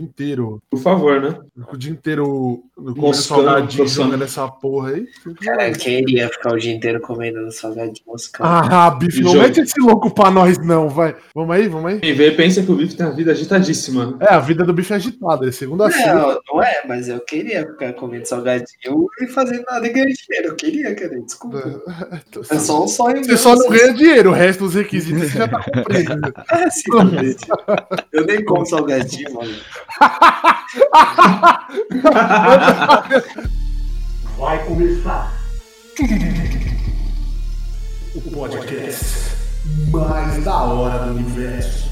inteiro. Por favor, né? O dia inteiro comendo Moscando, salgadinho, moscando. jogando essa porra aí. Cara, eu queria ficar o dia inteiro comendo salgadinho moscão. Ah, bife, não Jogo. mete esse louco pra nós, não, vai. Vamos aí, vamos aí. Quem vê pensa que o Biff tem a vida agitadíssima. É, a vida do bife é agitada, é segunda a sexta. Não, não é, mas eu queria ficar comendo salgadinho e fazendo nada e ganhar dinheiro. Eu queria, cara, desculpa. É só um sonho Você só não assim. ganha dinheiro, o resto dos requisitos você já tá cumprindo. Ah, sim. Eu nem como salgadinho, mano. Vai começar o podcast mais da hora do universo.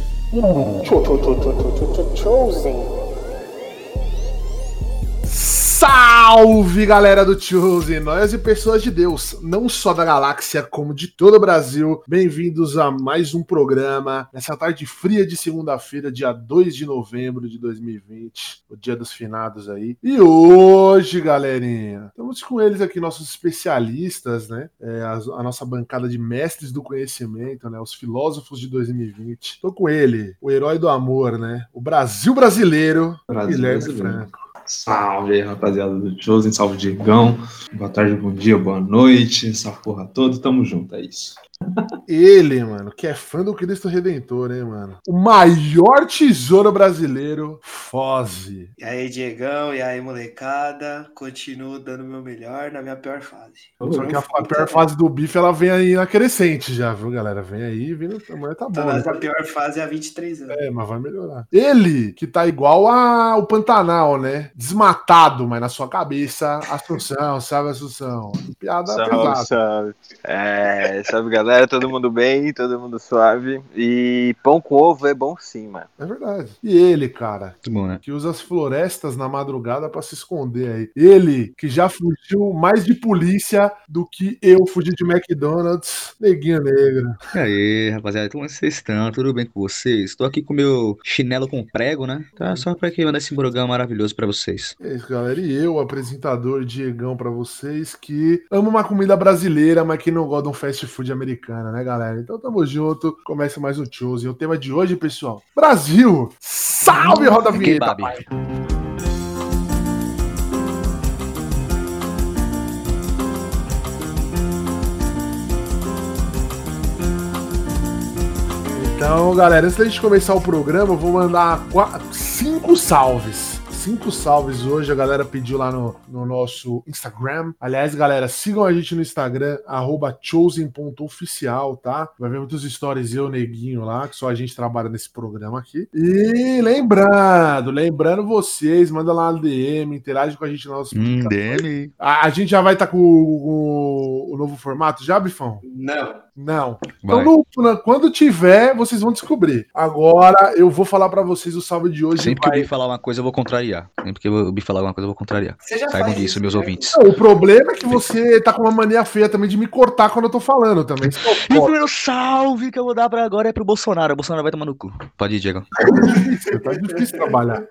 Salve galera do Chosen, nós e pessoas de Deus, não só da galáxia, como de todo o Brasil. Bem-vindos a mais um programa nessa tarde fria de segunda-feira, dia 2 de novembro de 2020, o dia dos finados aí. E hoje, galerinha, estamos com eles aqui, nossos especialistas, né? É, a, a nossa bancada de mestres do conhecimento, né? Os filósofos de 2020. Tô com ele, o herói do amor, né? O Brasil brasileiro, Brasil Guilherme brasileiro. Franco. Salve aí, rapaziada do Chosen, salve Diegão. Boa tarde, bom dia, boa noite, essa porra toda, tamo junto, é isso. Ele, mano, que é fã do Cristo Redentor, hein, mano? O maior tesouro brasileiro, Foze. E aí, Diegão, e aí, molecada. Continuo dando o meu melhor na minha pior fase. Só que a, a pior fase do bife, ela vem aí na crescente já, viu, galera? Vem aí, vindo, amanhã tá Tô bom. né? nessa pior fase há 23 anos. É, mas vai melhorar. Ele, que tá igual ao Pantanal, né? Desmatado, mas na sua cabeça, Assunção, salve Assunção. Piada Salve, pesada. salve. É, salve galera, todo mundo bem, todo mundo suave. E pão com ovo é bom sim, mano. É verdade. E ele, cara, bom, né? que usa as florestas na madrugada pra se esconder aí. Ele, que já fugiu mais de polícia do que eu fugi de McDonald's, neguinho negro. E aí, rapaziada, como vocês estão? Tudo bem com vocês? Estou aqui com meu chinelo com prego, né? Tá só pra que mandar esse programa maravilhoso pra vocês. É isso, galera. E eu, apresentador Diegão pra vocês, que amo uma comida brasileira, mas que não gosta de um fast food americano, né, galera? Então tamo junto. Começa mais um Chosen. O tema de hoje, pessoal: Brasil! Salve, roda a vinheta! Kebab. pai. Então, galera, antes da gente começar o programa, eu vou mandar qua- cinco salves. Cinco salves hoje, a galera pediu lá no, no nosso Instagram. Aliás, galera, sigam a gente no Instagram, arroba chosen.oficial, tá? Vai ver muitos stories eu, neguinho lá, que só a gente trabalha nesse programa aqui. E lembrando, lembrando vocês, manda lá no DM, interage com a gente nas nossas Hum. DM. A, a gente já vai estar com o, o novo formato já, Bifão? Não. Não. Então, Vai. no- na- quando tiver, vocês vão descobrir. Agora, eu vou falar pra vocês o salve de hoje. Sempre que o vai- Bi falar uma coisa, eu vou contrariar. Sempre que o Bi falar alguma coisa, eu vou contrariar. Saibam disso, meus né? ouvintes. Não, o problema é que você tá com uma mania feia também de me cortar quando eu tô falando também. Isso que o E o primeiro salve que eu vou dar pra agora é pro Bolsonaro. O Bolsonaro vai tomar no cu. Pode ir, Diego. difícil, tá difícil trabalhar.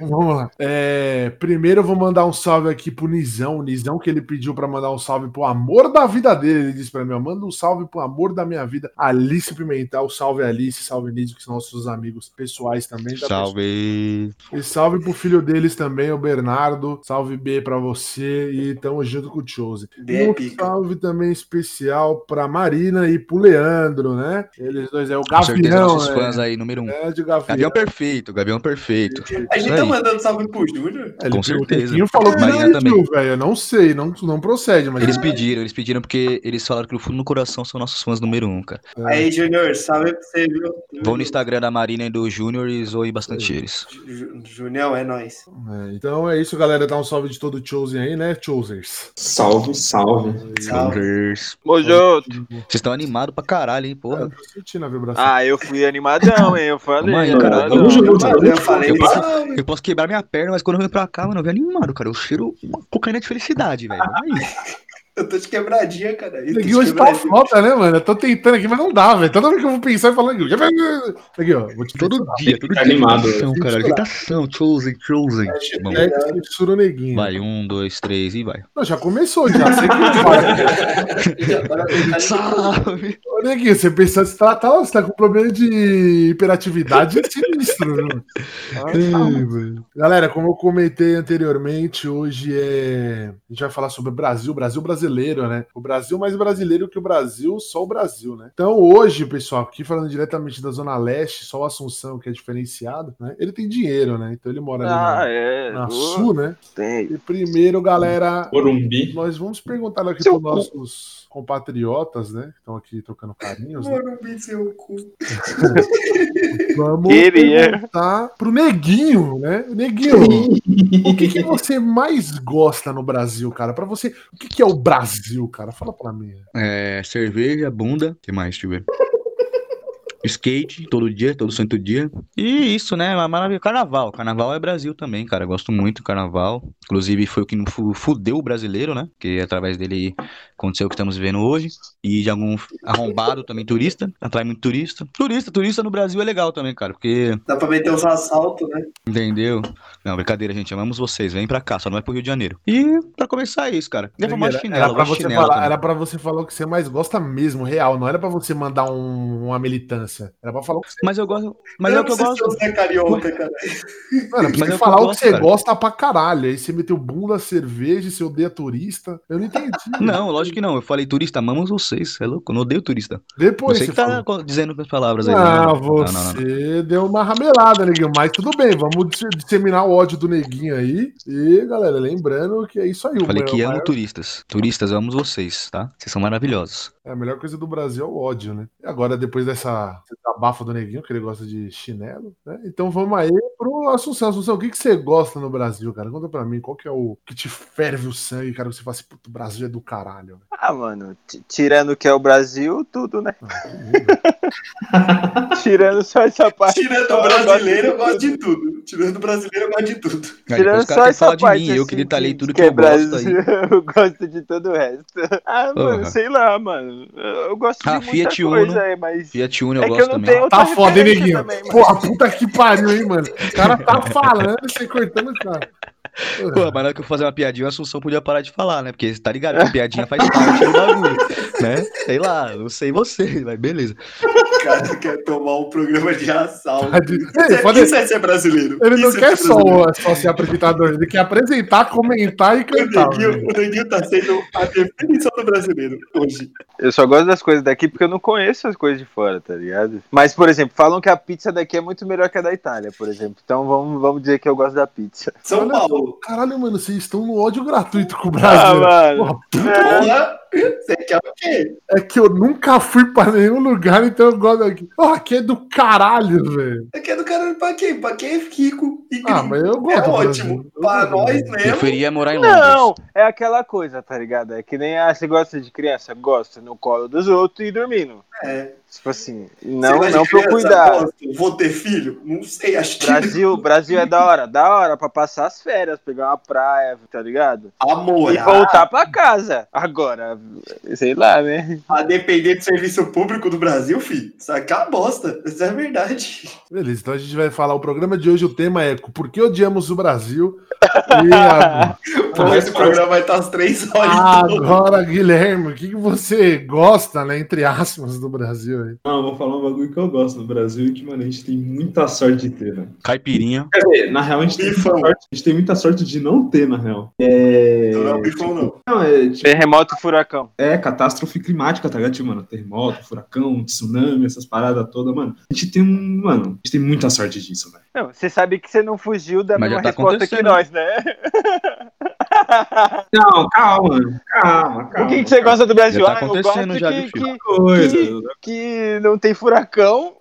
Vamos lá. É, primeiro eu vou mandar um salve aqui pro Nizão. O Nizão que ele pediu pra mandar um salve pro amor da vida dele. Ele disse pra mim: manda um salve pro amor da minha vida. Alice Pimentel, salve Alice, salve Nizio, que são nossos amigos pessoais também. da Salve. E salve pro filho deles também, o Bernardo. Salve B pra você e tamo junto com o Chose. B E é um pica. salve também especial pra Marina e pro Leandro, né? Eles dois é o Com certeza, Gavião, nossos né? fãs aí, número um. É de Gavião. Gavião perfeito, Gavião perfeito. A gente tá mandando salve pro Júnior. Com o certeza. Tequinho falou que Marina não também. pediu, velho. Eu não sei, não, não procede, mas. Eles pediram, eles pediram porque eles falaram que no fundo do coração são nossos fãs número um, cara. Aí, Júnior, salve pra você, viu? Vão no Instagram da Marina e do Júnior e zoe bastante eles. Ju- Junião, é nóis. É, então é isso, galera. Dá um salve de todo o Chosen aí, né? Chosers. Salve, salve. Salve. Chosers. Mojo! Vocês estão animados pra caralho, hein, É, eu porra. tô sentindo a vibração. Ah, eu fui animadão, hein? Eu falei. Eu cara. Tamo junto, eu falei Eu isso. posso, eu posso quebrar minha perna, mas quando eu venho pra cá, mano, eu venho animado, cara. Eu cheiro uma cocaína de felicidade, velho. Vamos aí. Eu tô de quebradinha, cara. Neguinho hoje tá foda, né, mano? Eu tô tentando aqui, mas não dá, velho. Toda vez que eu vou pensar e falar Neguinho. Aqui, ó. Vou te Todo dia, todo Fica dia. animado. Agitação, cara. Agitação. Chosen, chosen. É, censura o Neguinho. vai, um, dois, três e vai. Não, já começou, já. Sei que tá Salve! Ô, Neguinho, você pensa que você tá, tá, você tá com problema de hiperatividade é sinistro, viu? Tá. Galera, como eu comentei anteriormente, hoje é. A gente vai falar sobre o Brasil, Brasil brasileiro, né? O Brasil mais brasileiro que o Brasil, só o Brasil, né? Então, hoje, pessoal, aqui falando diretamente da Zona Leste, só o Assunção, que é diferenciado, né? Ele tem dinheiro, né? Então ele mora ali Ah, na, é. na Sul, né? Tem. E primeiro, galera, Morumbi. nós vamos perguntar aqui para nossos compatriotas, né? Que estão aqui trocando carinhos, né? Mano, um seu cu. Vamos Queria. perguntar pro Neguinho, né? Neguinho, o que, que você mais gosta no Brasil, cara? Pra você, o que, que é o Brasil, cara? Fala pra mim. É, cerveja, bunda. O que mais, deixa eu ver? Skate, todo dia, todo santo dia. E isso, né? Uma maravilha. Carnaval. Carnaval é Brasil também, cara. Gosto muito do carnaval. Inclusive, foi o que fu- fudeu o brasileiro, né? Que através dele aconteceu o que estamos vivendo hoje. E de algum arrombado também, turista. Atrai muito turista. Turista, turista no Brasil é legal também, cara. Porque, Dá pra meter uns assaltos, né? entendeu? Não, brincadeira, gente. Amamos vocês. Vem pra cá, só não vai pro Rio de Janeiro. E pra começar é isso, cara. Leva uma Era, chinela, era, pra você falar, também. era pra você falar o que você mais gosta mesmo, real. Não era pra você mandar um- uma militância. Era pra falar o que você. Mas eu gosto. Mas é o que eu gosto. ser carioca, cara. Mano, pra Mas você é que falar eu o que você cara. gosta pra caralho. Aí você meteu bunda, cerveja, você odeia turista. Eu não entendi. Não, lógico que não. Eu falei turista, amamos vocês. É louco, eu não odeio turista. Depois Você você que tá falou. dizendo com as palavras aí. Ah, não, você não, não, não. deu uma ramelada, neguinho. Mas tudo bem, vamos dis- disseminar o ódio do neguinho aí. E, galera, lembrando que é isso aí. o Falei que amo maior- turistas. Turistas, amo vocês, tá? Vocês são maravilhosos. É, a melhor coisa do Brasil é o ódio, né? E agora, depois dessa abafa do neguinho, que ele gosta de chinelo, né? Então vamos aí pro Assunção. Assunção, o que, que você gosta no Brasil, cara? Conta pra mim, qual que é o que te ferve o sangue, cara? Que você fala assim, puto, o Brasil é do caralho. né? Ah, mano, tirando o que é o Brasil, tudo, né? Ah. Tirando só essa parte. Tirando eu o brasileiro, eu de gosto de tudo. Tirando o brasileiro, eu gosto de tudo. Aí Tirando só cara essa falar de parte mim, eu assim, que detalhei de- tudo que que é eu gosto aí. Brasil, eu gosto de todo o resto. Ah, mano, Porra. sei lá, mano. Eu gosto Ah, de muita Fiat coisa Uno. aí, mas... Fiat Uno eu É gosto eu não também. Tá foda, hein, neguinho? também. Porra, puta que pariu, hein, mano? O cara tá falando e você cortando o cara. Pô, mas na hora que eu fazer uma piadinha, a Assunção podia parar de falar, né? Porque tá ligado que a piadinha faz parte do bagulho, né? Sei lá, eu sei você, mas beleza. O cara quer tomar um programa de assalto. Isso é, pode- isso é ser brasileiro. Ele não Isso é quer só, só ser apresentador, ele quer apresentar, comentar e O cantar. Neguinho, né? o Neguinho tá sendo a definição do brasileiro hoje. Eu só gosto das coisas daqui porque eu não conheço as coisas de fora, tá ligado? Mas, por exemplo, falam que a pizza daqui é muito melhor que a da Itália, por exemplo. Então vamos, vamos dizer que eu gosto da pizza. São Paulo. Caralho, mano, vocês estão no ódio gratuito com o Ah, Brasil. mano. Porra, Porra, você quer o quê? é que eu nunca fui pra nenhum lugar, então eu gosto daqui. Porra, aqui é do caralho, velho. Você quer do caralho pra quem? Pra quem é rico e Ah, gringo. mas eu gosto É ótimo. Eu Pra gosto nós mesmo. Preferia morar em Londres. Não, é aquela coisa, tá ligado? É que nem, ah, você gosta de criança? Gosta, no colo dos outros e dormindo. É. Tipo assim, não, não cuidar. Gosto. Vou ter filho? Não sei, acho que Brasil, Brasil é da hora, da hora pra passar as férias, pegar uma praia, tá ligado? Amor, E voltar pra casa. Agora, sei lá, né? a depender do serviço público do Brasil, filho, isso aqui é uma bosta. Isso é verdade. Beleza, então a gente vai falar. O programa de hoje, o tema é Por que odiamos o Brasil? E a- Pô, esse programa vai estar às três horas. agora, Guilherme, o que, que você gosta, né, entre aspas, do Brasil aí? Não, eu vou falar um bagulho que eu gosto no Brasil e que, mano, a gente tem muita sorte de ter, velho. Caipirinha. Quer dizer, na real, a gente, tem muita sorte, a gente tem muita sorte de não ter, na real. É. Não é o bifão, não. Não, é, tipo, Terremoto e furacão. é catástrofe climática, tá ligado? Tipo, mano, terremoto, furacão, tsunami, essas paradas todas, mano. A gente tem um. Mano, a gente tem muita sorte disso, velho. Você sabe que você não fugiu da Mas mesma tá resposta que nós, né? Não, calma. Calma, calma. O que, que você gosta do Brasil? Já tá Ah, eu acontecendo gosto já, que, filho? que, coisa? que, que não tem furacão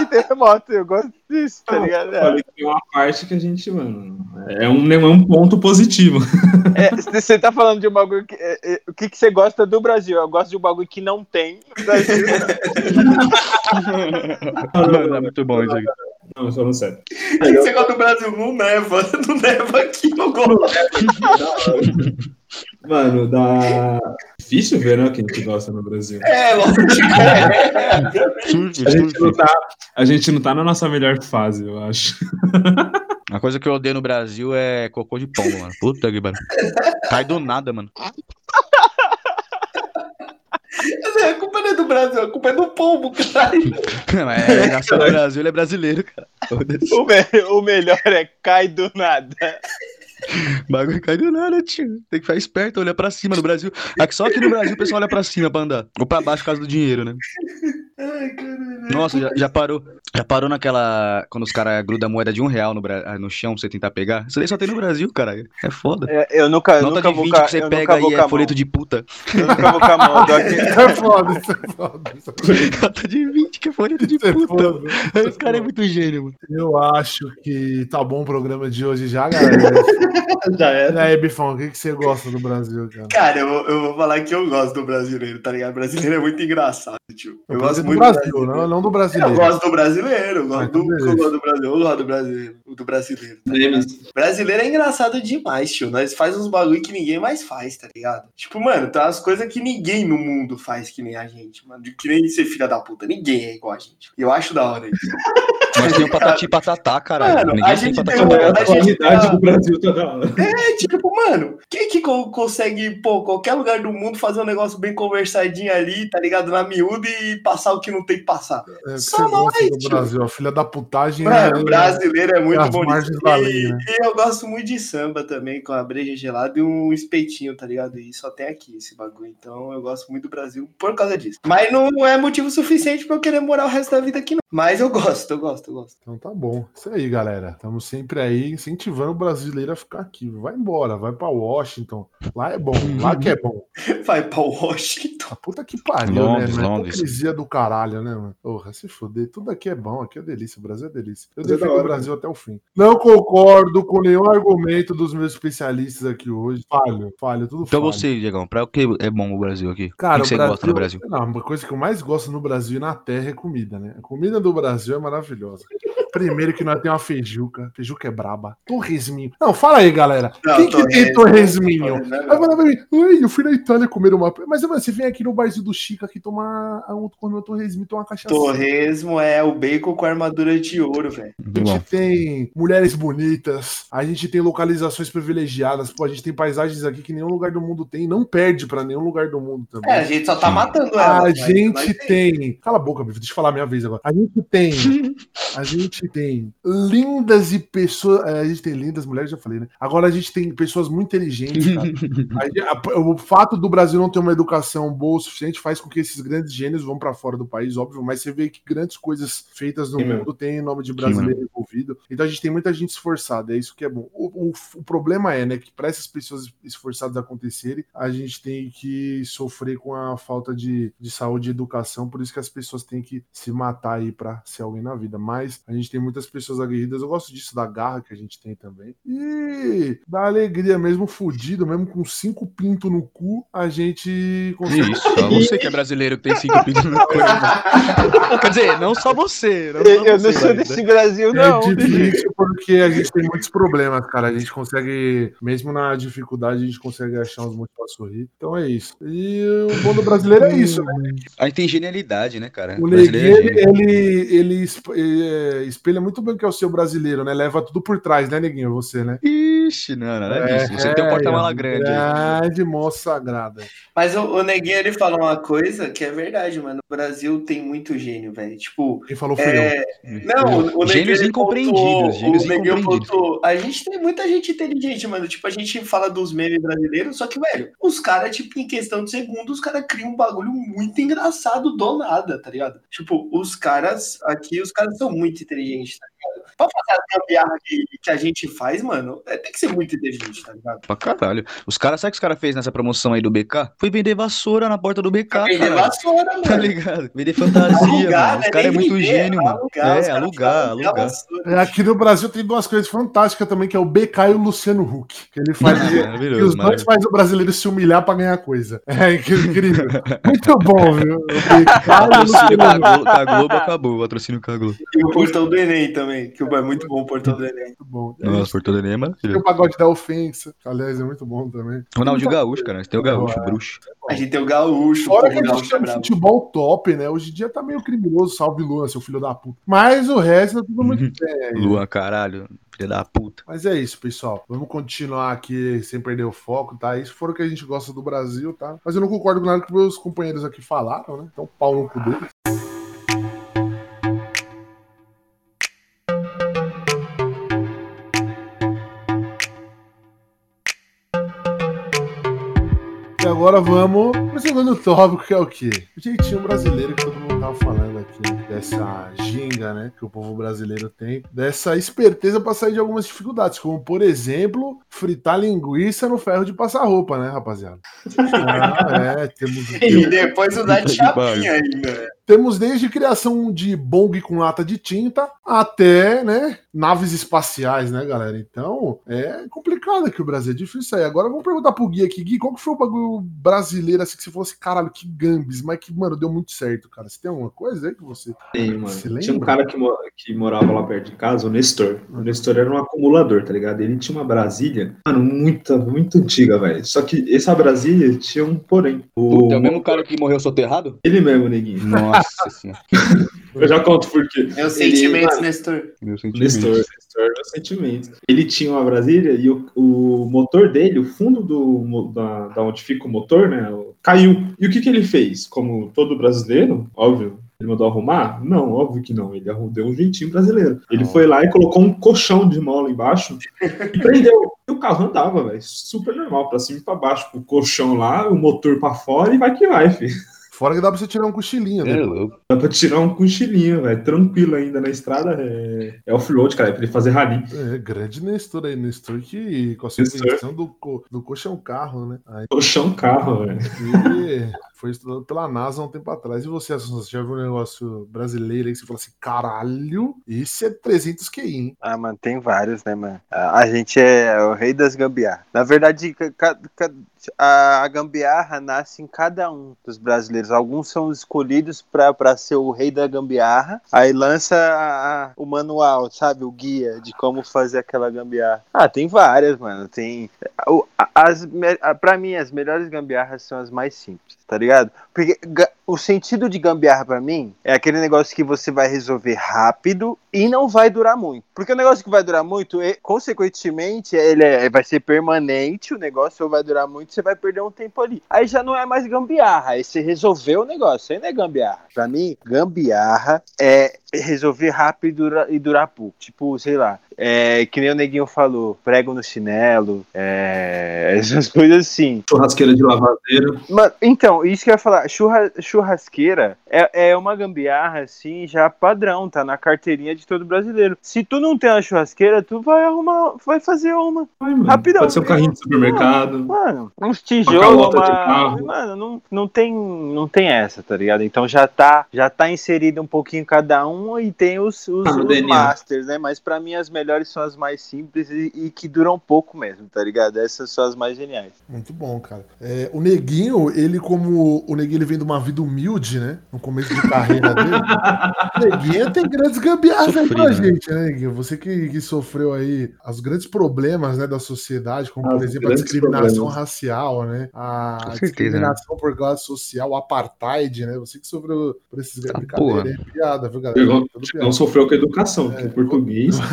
e terremoto. Eu gosto disso, tá ligado? Eu falei que tem uma parte que a gente, mano, é um, é um ponto positivo. É, você tá falando de um bagulho que. é, é, o que, que você gosta do Brasil? Eu gosto de um bagulho que não tem no Brasil. é muito bom isso aqui. Não, eu falando sério. O que você gosta do Brasil? Não neva. Não neva aqui, eu gosto. Mano, da difícil ver, né, quem que gosta no Brasil. É, lógico. É. A gente, não tá, a gente não tá na nossa melhor fase, eu acho. Uma coisa que eu odeio no Brasil é cocô de pombo, mano. Puta que pariu. Cai do nada, mano. A culpa não é do Brasil, a culpa é do pombo, caralho. Mas é, nasceu no Brasil, ele é brasileiro, cara. O, me- o melhor é cai do nada. O bagulho cai do nada, tio. Tem que ficar esperto, olhar pra cima no Brasil. Aqui, só aqui no Brasil o pessoal olha pra cima pra andar. Ou pra baixo por causa do dinheiro, né? Ai. Nossa, já, já parou. Já parou naquela. Quando os caras grudam a moeda de um real no, Bra- ah, no chão pra você tentar pegar? Isso daí só tem no Brasil, caralho. É foda. É, Eu nunca, eu Nota nunca de vou 20 ca- que você eu pega vou aí a é folheto de puta. Eu nunca vou com a mão. Isso é foda, isso é foda. Isso é Nota de 20 que é folheto de Isso é puta. foda. Esse cara é muito gênio, mano. Eu acho que tá bom o programa de hoje já, galera. Já E era. aí, Bifão, o que, que você gosta do Brasil, cara? Cara, eu, eu vou falar que eu gosto do brasileiro, tá ligado? O brasileiro é muito engraçado, tio. Eu Eu gosto do muito Brasil, do não, não do Eu brasileiro. gosto do brasileiro, Ah, gosto então do, beleza. eu gosto do Brasil, eu gosto do brasileiro, do brasileiro. tá? Brasileiro é engraçado demais, tio. Nós faz uns bagulho que ninguém mais faz, tá ligado? Tipo, mano, tem umas coisas que ninguém no mundo faz que nem a gente, mano. Que nem ser filha da puta. Ninguém é igual a gente. Eu acho da hora isso. Nós tem o patati e patatá, caralho. Mano, Ninguém a tem gente patati tem e um- patatá. a gente qualidade tá- do Brasil tá da hora. É, tipo, mano, quem que co- consegue, pô, qualquer lugar do mundo fazer um negócio bem conversadinho ali, tá ligado? Na miúda e passar o que não tem que passar. É, o Só nós. Brasil. A filha da putagem Mano, é- brasileiro é muito as bom E, lei, né? e eu gosto muito de samba também, com a breja gelada e um espetinho, tá ligado? E só tem aqui esse bagulho. Então eu gosto muito do Brasil por causa disso. Mas não é motivo suficiente pra eu querer morar o resto da vida aqui, não. Mas eu gosto, eu gosto, eu gosto. Então tá bom. Isso aí, galera. Estamos sempre aí incentivando o brasileiro a ficar aqui. Vai embora, vai pra Washington. Lá é bom, lá que é bom. Vai pra Washington. A puta que pariu, Londres, né? Uma Londres. hipocrisia do caralho, né, mano? Porra, se fuder. Tudo aqui é bom, aqui é delícia. O Brasil é delícia. Eu Brasil é defendo o hora, Brasil até o fim. Não concordo com nenhum argumento dos meus especialistas aqui hoje. Falho, falho, tudo Então falho. você, Diegão, pra o que é bom o Brasil aqui? Cara, o que você gosta no Brasil? Não, uma coisa que eu mais gosto no Brasil e na terra é comida, né? Comida do Brasil é maravilhosa. Primeiro que nós temos uma feijuca. Feijuca é braba. Torresminho. Não, fala aí, galera. Não, Quem que tem torresminho? torresminho, Aí fala pra mim, "Ui, eu fui na Itália comer uma. Mas mano, você vem aqui no barzinho do Chico aqui tomar um, comer um torresminho, tomar uma cachaça. Torresmo é o bacon com armadura de ouro, velho. A bom. gente tem mulheres bonitas, a gente tem localizações privilegiadas, pô, a gente tem paisagens aqui que nenhum lugar do mundo tem, não perde pra nenhum lugar do mundo também. É, a gente só tá Sim. matando ela. A gente nós tem. Cala a boca, bicho, deixa eu falar a minha vez agora. A gente tem. A gente tem lindas e pessoas. é, A gente tem lindas mulheres, já falei, né? Agora a gente tem pessoas muito inteligentes, cara. A a- o fato do Brasil não ter uma educação boa o suficiente faz com que esses grandes gênios vão pra fora do país, óbvio, mas você vê que grandes coisas feitas no Sim, mundo têm em nome de brasileiro envolvido. Então a gente tem muita gente esforçada, é isso que é bom. O, o- o problema é, né, que para essas pessoas esforçadas acontecerem, a gente tem que sofrer com a falta de, de saúde e educação, por isso que as pessoas têm que se matar aí pra ser alguém na vida. Mas a gente tem muitas pessoas aguerridas, eu gosto disso, da garra que a gente tem também. E da alegria, mesmo fudido, mesmo com cinco pintos no cu, a gente consegue. isso, só você que é brasileiro que tem cinco pintos no cu. né? Quer dizer, não só você. Não só Eu não você, sou mas, desse Brasil, não. É difícil porque a gente tem muitos problemas, cara. A gente consegue, mesmo na dificuldade, a gente consegue achar uns motivos pra sorrir. Então é isso. E o bom do brasileiro é isso, né? A gente tem genialidade, né, cara? O brasileiro é ele, ele, ele esp- é, espelha muito bem o que é o seu brasileiro, né? Leva tudo por trás, né, Neguinho? Você, né? Ixi, não, nada disso. Você tem um porta-mala grande aí. Grande moça sagrada. Mas o, o Neguinho, ele fala uma coisa que é verdade, mano. O Brasil tem muito gênio, velho. Tipo, Quem falou foi eu. é... Não, o, o Gênios incompreendidos, pontuou- gênios o Neguinho incompreendidos. pontuou, A gente tem muita gente inteligente, mano. Tipo, a gente fala dos memes brasileiros, só que, velho, os caras, tipo, em questão de segundos, os caras criam um bagulho muito engraçado do nada, tá ligado? Tipo, os caras aqui, os caras são muito inteligentes, tá ligado? Pra fazer a gambiarra que, que a gente faz, mano, é, tem que ser muito inteligente, tá ligado? Pra caralho. Os caras, sabe o que os caras fez nessa promoção aí do BK? Foi vender vassoura na porta do BK, Perder cara. vassoura, Tá mano. ligado? Vender fantasia, Alugar, mano. Os né? caras é muito vender, gênio, mano. alugar, É, alugar, alugar. vassoura. É, Aqui no Brasil tem duas coisas fantásticas também, que é o BK e o Luciano Huck. Que ele faz. que Maravilhoso, os dois fazem o brasileiro se humilhar pra ganhar coisa. É incrível. Muito bom, viu? O BK e o Luciano Huck. Globo acabou. O patrocínio com a Globo. E o portão do Enem também. que é muito bom o Portão do Enem. Muito bom. Nossa, por todo Enem é Tem maravilhoso. o pagode da ofensa, aliás, é muito bom também. Ronaldinho Gaúcho, cara. Tem o Gaúcho, É. bruxo. A gente tem o Gaúcho, Fora o que a gente é tem um futebol top, né? Hoje em dia tá meio criminoso, salve Luan, seu filho da puta. Mas o resto tá tudo muito bem. aí. Luan, caralho. Filha da puta. Mas é isso, pessoal. Vamos continuar aqui sem perder o foco, tá? Isso foram o que a gente gosta do Brasil, tá? Mas eu não concordo com nada que meus companheiros aqui falaram, né? Então, pau no cu deles. E agora vamos pro segundo tópico, que é o quê? O jeitinho brasileiro que todo mundo tava falando aqui, dessa ginga, né, que o povo brasileiro tem, dessa esperteza pra sair de algumas dificuldades, como, por exemplo, fritar linguiça no ferro de passar roupa, né, rapaziada? Ah, é, temos... E depois o de que chapinha ainda, né? Temos desde criação de bong com lata de tinta até, né, naves espaciais, né, galera? Então, é complicado aqui o Brasil, é difícil sair. Agora vamos perguntar pro Gui aqui. Gui, qual que foi o bagulho brasileiro assim que você falou assim, caralho, que gambis, mas que, mano, deu muito certo, cara. Você tem alguma coisa aí que você... Tem, mano. Você Tinha um cara que, mo- que morava lá perto de casa, o Nestor. O Nestor era um acumulador, tá ligado? Ele tinha uma Brasília, mano, muito, muito antiga, velho. Só que essa Brasília tinha um porém. O... Puta, é o mesmo cara que morreu soterrado? Ele mesmo, neguinho. Nossa senhora. Eu já conto por quê. Meus Ele- sentimentos, mano, Nestor. Meu sentimento. Nestor, Nestor, meus sentimentos. Ele tinha uma Brasília e o, o motor dele, o fundo do, da, da onde fica o motor, né, caiu. E o que, que ele fez? Como todo brasileiro, óbvio, ele mandou arrumar? Não, óbvio que não. Ele deu um jeitinho brasileiro. Ele foi lá e colocou um colchão de mola embaixo e prendeu. E o carro andava, velho. Super normal, pra cima e pra baixo. Com o colchão lá, o motor pra fora e vai que vai, filho. Fora que dá pra você tirar um cochilinho, É né? louco. Dá pra tirar um cochilinho, velho. Tranquilo ainda na estrada. É, é off-road, cara. É pra ele fazer rally. É, grande Nestor aí, Nestor que com a invenção do, co- do colchão carro, né? Aí Colchão carro, velho. ele foi estudado pela NASA há um tempo atrás. E você, Assunção, você já viu um negócio brasileiro aí que você fala assim, caralho, esse é 300 QI, hein? Ah, mano, tem vários, né, mano? A, gente é o rei das gambiarras. Na verdade, a, gambiarra nasce em cada um dos brasileiros. Alguns são escolhidos pra ser o rei da gambiarra. Aí lança a- o manual, sabe? O guia de como fazer aquela gambiarra. Ah, tem várias, mano. Tem. As, me- a- pra mim, as melhores gambiarras são as mais simples, tá ligado? Porque ga- o sentido de gambiarra pra mim é aquele negócio que você vai resolver rápido e não vai durar muito. Porque o negócio que vai durar muito, consequentemente, ele é- vai ser permanente, o negócio ou vai durar muito, você vai perder um tempo ali. Aí já não é mais gambiarra, aí você resolveu o negócio, aí não é gambiarra. Pra mim, gambiarra é resolver rápido e durar, e durar pouco. Tipo, sei lá, é, que nem o Neguinho falou, prego no chinelo, é, essas coisas assim. Churrasqueira de lavadeira. Mano, então, isso que eu ia falar, churra- churrasqueira é, é uma gambiarra, assim, já padrão, tá na carteirinha de todo brasileiro. Se tu não tem uma churrasqueira, tu vai arrumar, vai fazer uma. Ai, mano, Rapidão. Pode ser um carrinho de supermercado. Mano, uns Uma tijolos, calota uma... de carro. Mano, não, não, tem, não tem essa, tá ligado? Então já tá, já tá inserido um pouquinho cada um e tem os, os, Ah, os masters, né? Mas pra mim as melhores são as mais simples e, e que duram pouco mesmo, tá ligado? Essas são as mais geniais. Muito bom, cara. É, o Neguinho, ele como o Neguinho ele vem de uma vida humilde, né? No começo de carreira dele. o Neguinho tem grandes gambiarras aí pra Sofrido, né? gente, né, Neguinho? Você que, que sofreu aí os grandes problemas né, da sociedade, como por exemplo a grandes discriminação problemas. racial, né? A certeza, discriminação por classe social, o apartheid, né? Você que sofreu por esses Tá, brincadeira, porra. é piada, viu, galera? Pegou- Tudo Não sofreu com educação, que o português.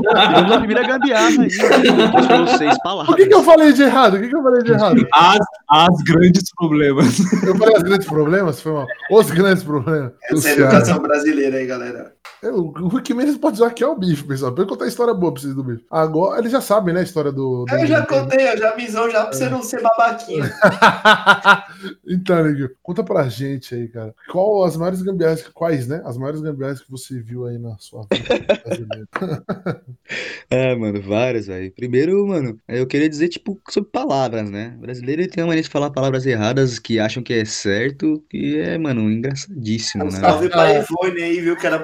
Tivemos a primeira gambiarra aí. Depois pra vocês, O palavras. que, que eu falei de errado? O que, que eu falei de errado? As, as grandes problemas. Eu falei os grandes problemas? Foi mal. Os grandes problemas. Essa é a educação brasileira aí, galera. É, o que menos pode zoar aqui é o bife, pessoal. Pra eu contar a história boa pra vocês do bife. Agora, eles já sabem, né, a história do. do Eu já contei, eu já avisou já pra você não ser babaquinha. então, Neguinho, conta pra gente aí, cara. Qual as maiores gambiarras, quais, né? As maiores gambiarras que você viu aí na sua vida brasileira. É, mano, várias aí. Primeiro, mano, eu queria dizer, tipo, sobre palavras, né? O brasileiro tem uma maneira de falar palavras erradas que acham que é certo, que é, mano, engraçadíssimo, né? Salve pra Ivone aí, viu? Que era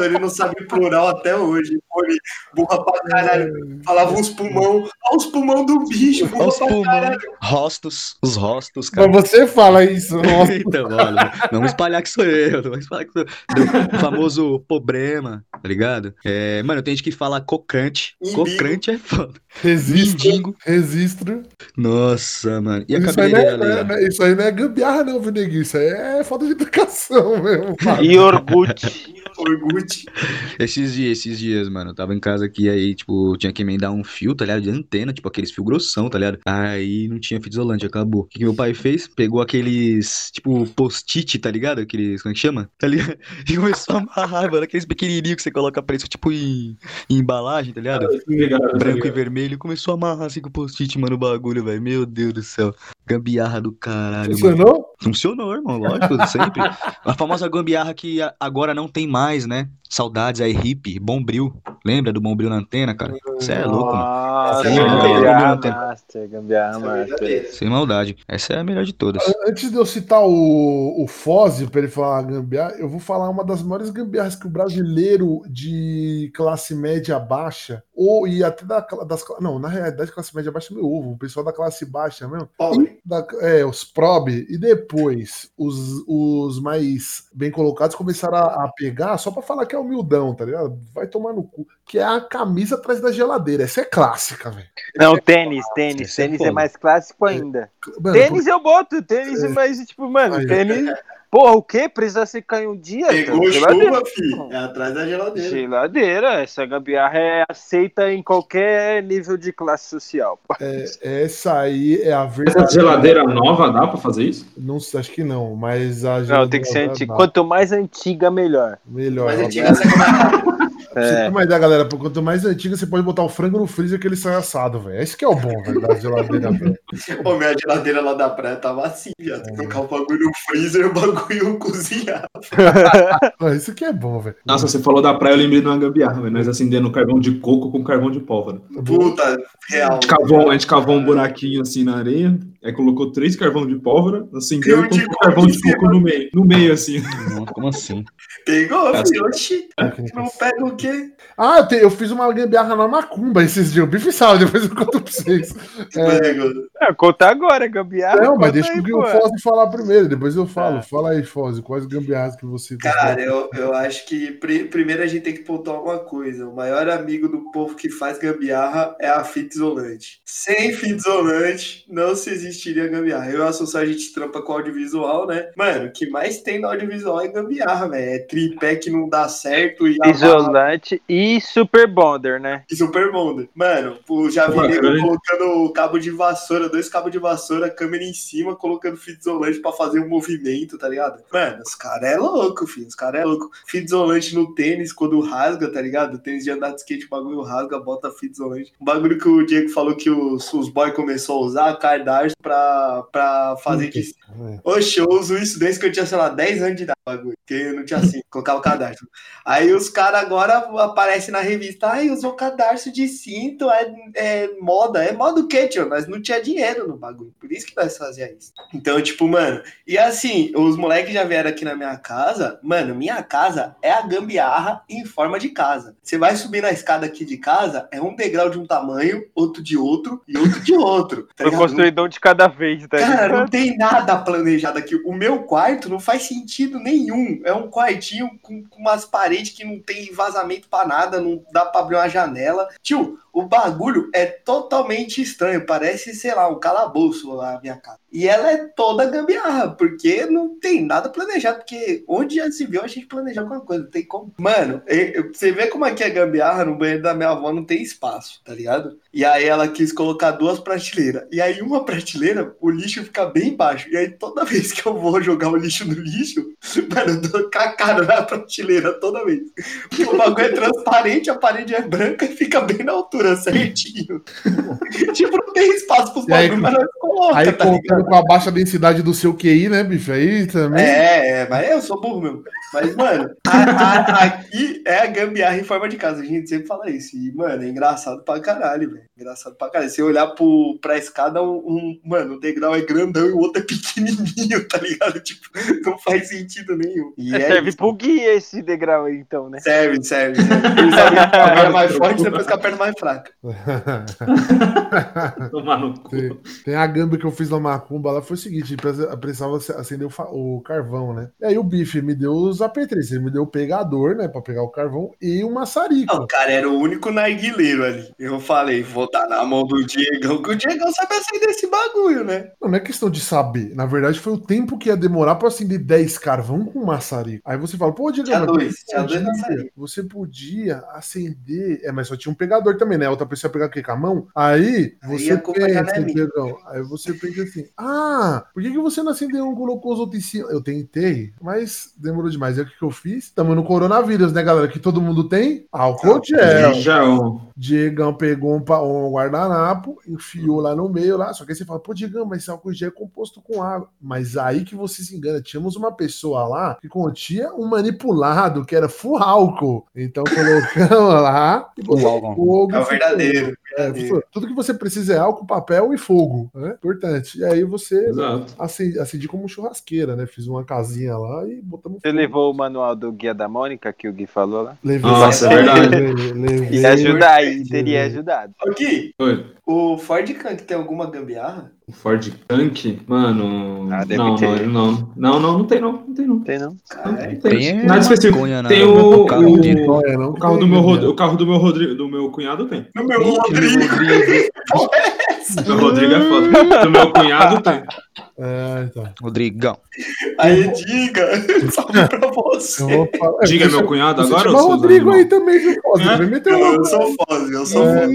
professora ele não sabe plural até hoje. Poli, burra pra caralho. Falava uns pulmão. Olha os pulmão do bicho, burra Os pra pulmão, caralho. rostos, os rostos, cara. Mas você fala isso, nossa. Então, olha, não vamos espalhar que sou eu, não vamos espalhar que sou eu. O famoso problema, tá ligado? É, mano, tem gente que fala cocrante. Imbigo. Cocrante é foda. Registro. Mendigo. Registro. Nossa, mano. E a Isso aí, é, não ó? é- isso aí não é gambiarra, não, viu, neguinho? Isso aí é falta de educação mesmo. cara. E Orkut. Esses dias, esses dias, mano, eu tava em casa aqui, aí, tipo, tinha que emendar um fio, tá ligado? De antena, tipo, aqueles fio grossão, tá ligado? Aí não tinha fio isolante, acabou. O que, que meu pai fez? Pegou aqueles, tipo, post-it, tá ligado? Aqueles, como é que chama? Tá ligado? E começou a amarrar, mano, aqueles pequenininhos que você coloca preço, tipo, em, em embalagem, tá ligado? Ligado, Branco e vermelho, começou a amarrar assim com o post-it, mano, o bagulho, velho. Meu Deus do céu. Gambiarra do caralho, mano. Funcionou? Irmão, lógico, sempre. A famosa gambiarra que agora não tem mais, né? Saudades aí, hippie, Bombril. Lembra do Bombril na antena, cara? Você é louco, mano. Nossa, é a gambiarra master, gambiarra é master. verdadeira. Sem maldade. Essa é a melhor de todas. Antes de eu citar o, o Foz para ele falar gambiarra, eu vou falar uma das maiores gambiarras que o brasileiro de classe média baixa, ou e até da, das. Não, na realidade, classe média baixa é meu ovo, o pessoal da classe baixa mesmo. Pobre. Da- é, os probe, e depois os, os mais bem colocados começaram a, a pegar só pra falar que é humildão, tá ligado? Vai tomar no cu. Que é a camisa atrás da geladeira. Essa é clássica, velho. Não, tênis, tênis. Esse é Tênis é foda. mais clássico ainda. Mano, Tênis eu boto, tênis, mas tipo, mano, Aí. tênis. Porra, o quê? Precisa secar em um dia? Pegou Geladeira. chuva, filho. É atrás da geladeira. Geladeira, essa gambiarra é aceita em qualquer nível de classe social. é- essa aí é a Essa verdadeira. geladeira nova dá pra fazer isso? Não sei, acho que não, mas a Não, tem que ser geladeira antiga. dá. Quanto mais antiga, melhor. Melhor. Mas ela antiga dá. É você ter É. uma ideia, galera, quanto mais antiga, você pode botar o frango no freezer que ele sai assado, velho. Esse que é o bom, velho, da geladeira. velho. Pô, minha geladeira lá da praia tava assim, viado. Colocar o bagulho no freezer, o bagulho cozinhar. Ah, Isso que é bom, velho. Nossa, você falou da praia, eu lembrei de uma gambiarra, velho. Nós acendendo carvão de coco com carvão de pólvora. Puta, A real. gente cavou, a gente cavou um buraquinho assim na areia, aí colocou três carvão de pólvora, acendeu Tem um e colocou carvão de coco no meio, no meio assim. Como assim? Pegou, Essa- filho. Oxi. Não pega o quê? Ah, eu, te- eu fiz uma gambiarra na macumba esses dias. O bife sal, depois eu conto pra vocês. É. É, conta agora, gambiarra. não, mas deixa aí, o. Foz falar primeiro, depois eu falo. Tá. Fala aí, Foz, quais gambiarras que você. Cara, eu, eu acho que pri- primeiro a gente tem que pontuar uma coisa. O maior amigo do povo que faz gambiarra é a fita isolante. Sem fita isolante, não se existiria gambiarra. Eu e a Assunção, a gente trampa com audiovisual, né? Mano, o que mais tem no audiovisual é gambiarra, velho. É tripé que não dá certo e Isolante e super bonder, né? e super bonder. Mano, pô, já vi Pô, nego colocando cabo de vassoura, dois cabos de vassoura, câmera em cima, colocando fita isolante pra fazer um movimento, tá ligado? Mano, os caras é louco, filho. Os caras é louco. Fita isolante no tênis, quando rasga, tá ligado? Tênis de andar de skate, o bagulho rasga, bota fita isolante. Um bagulho que o Diego falou que os, os boys começou a usar, Kardashian, pra, pra fazer que É. Oxe, eu uso isso desde que eu tinha, sei lá, 10 anos de idade, bagulho. Que eu não tinha assim, colocava o cadastro. Aí os caras agora aparecem na revista, ai, usou cadarço de cinto, é, é moda. É moda o quê, tio? Nós não tinha dinheiro no bagulho. Por isso que nós fazia isso. Então, tipo, mano, e assim, os moleques já vieram aqui na minha casa. Mano, minha casa é a gambiarra em forma de casa. Você vai subir na escada aqui de casa, é um degrau de um tamanho, outro de outro e outro de outro. Tá Foi ligado? construidão de cada vez, tá Cara, não tem nada planejado aqui. O meu quarto não faz sentido nenhum. É um quartinho com, com umas paredes que não tem vazamento pra nada, não dá pra abrir uma janela. Tio, o bagulho é totalmente estranho. Parece, sei lá, um calabouço a minha casa. E ela é toda gambiarra, porque não tem nada planejado. Porque onde já se viu a gente planejar alguma coisa, não tem como. Mano, você vê como que é gambiarra no banheiro da minha avó não tem espaço, tá ligado? E aí ela quis colocar duas prateleiras. E aí uma prateleira, o lixo fica bem baixo. E aí toda vez que eu vou jogar o lixo no lixo, mano, eu dou com a cara na prateleira toda vez. Porque o bagulho é transparente, a parede é branca e fica bem na altura altura certinho. tipo, não tem espaço pros E aí, bagulho, mas nós coloca, Aí tá ligado? com a baixa densidade do seu QI, né, bicho? Aí também. É, é, mas eu sou burro mesmo. Mas, mano, a- a- aqui é a gambiarra em forma de casa. A gente sempre fala isso. E, mano, é engraçado pra caralho, velho. Engraçado pra caralho. Se olhar pro, pra escada, um, um- Mano, o degrau é grandão e o outro é pequenininho, tá ligado? Tipo, não faz sentido nenhum. E é Serve isso. pro guia esse degrau aí, então, né? Serve, serve. serve. Ele sabe com a perna mais forte depois com a perna mais fraca. Tomar no cu. Tem, tem a gamba que eu fiz na macumba lá, foi o seguinte, precisava acender o, o carvão, né? E aí o bife me deu os apetrechos, ele me deu o pegador, né, pra pegar o carvão e o maçarico. Não, o cara era o único narguileiro ali. Eu falei, vou dar na mão do Diegão, que o Diegão sabe acender esse bagulho, né? Não, não é questão de saber, na verdade foi o tempo que ia demorar pra acender 10 carvão com maçarico. Aí você fala, pô, mas dois, você tinha dois podia-. Você podia acender, é, mas só tinha um pegador também, né? A outra pessoa ia pegar o quê? Com a mão? Aí Aí você a culpa já não é pensa. Diegão, aí você pensa assim, ah, por que, que você não acendeu um, colocou os outros em cima? Eu tentei, mas demorou demais. E aí o que, que eu fiz? Estamos no coronavírus, né, galera? Que todo mundo tem álcool gel. Diegão pegou um, pa- um guardanapo, enfiou lá no meio, lá. Só que aí você fala, pô, Diegão, mas esse álcool gel é composto com água. Mas aí que você se engana. Tínhamos uma pessoa lá que continha um manipulado que era full álcool. Então colocamos lá e botou álcool. fogo. É o verdadeiro. É, tudo que você precisa é álcool, papel e fogo. Né? Importante. E aí você Exato. acendi, acendi como churrasqueira, né? Fiz uma casinha lá e botamos Você fogo. levou o manual do Guia da Mônica que o Gui falou lá? Levei, Nossa, é verdade. levei, E ajudar aí, teria ajudado. Aqui, Oi. o Ford Kank tem alguma gambiarra? O Ford Tank, mano. Ah, deve não, ter. não, não, não, não, não tem não, não tem não. Tem não? Caralho. Tem, Tem nada específico. Tem o, carro o. Não é, não, carro que do meu. Rodrigo, o carro do meu Rodrigo, do meu cunhado tem. No meu Rodrigo. Do Rodrigo é foda. Do meu cunhado tem. É, então. Rodrigão. Aí diga, só pra você. Falar- é, Diga você- meu cunhado você agora, ô seus Rodrigo aí também, viu? Hã? vai meter Eu, eu sou foda, eu sou É. foda.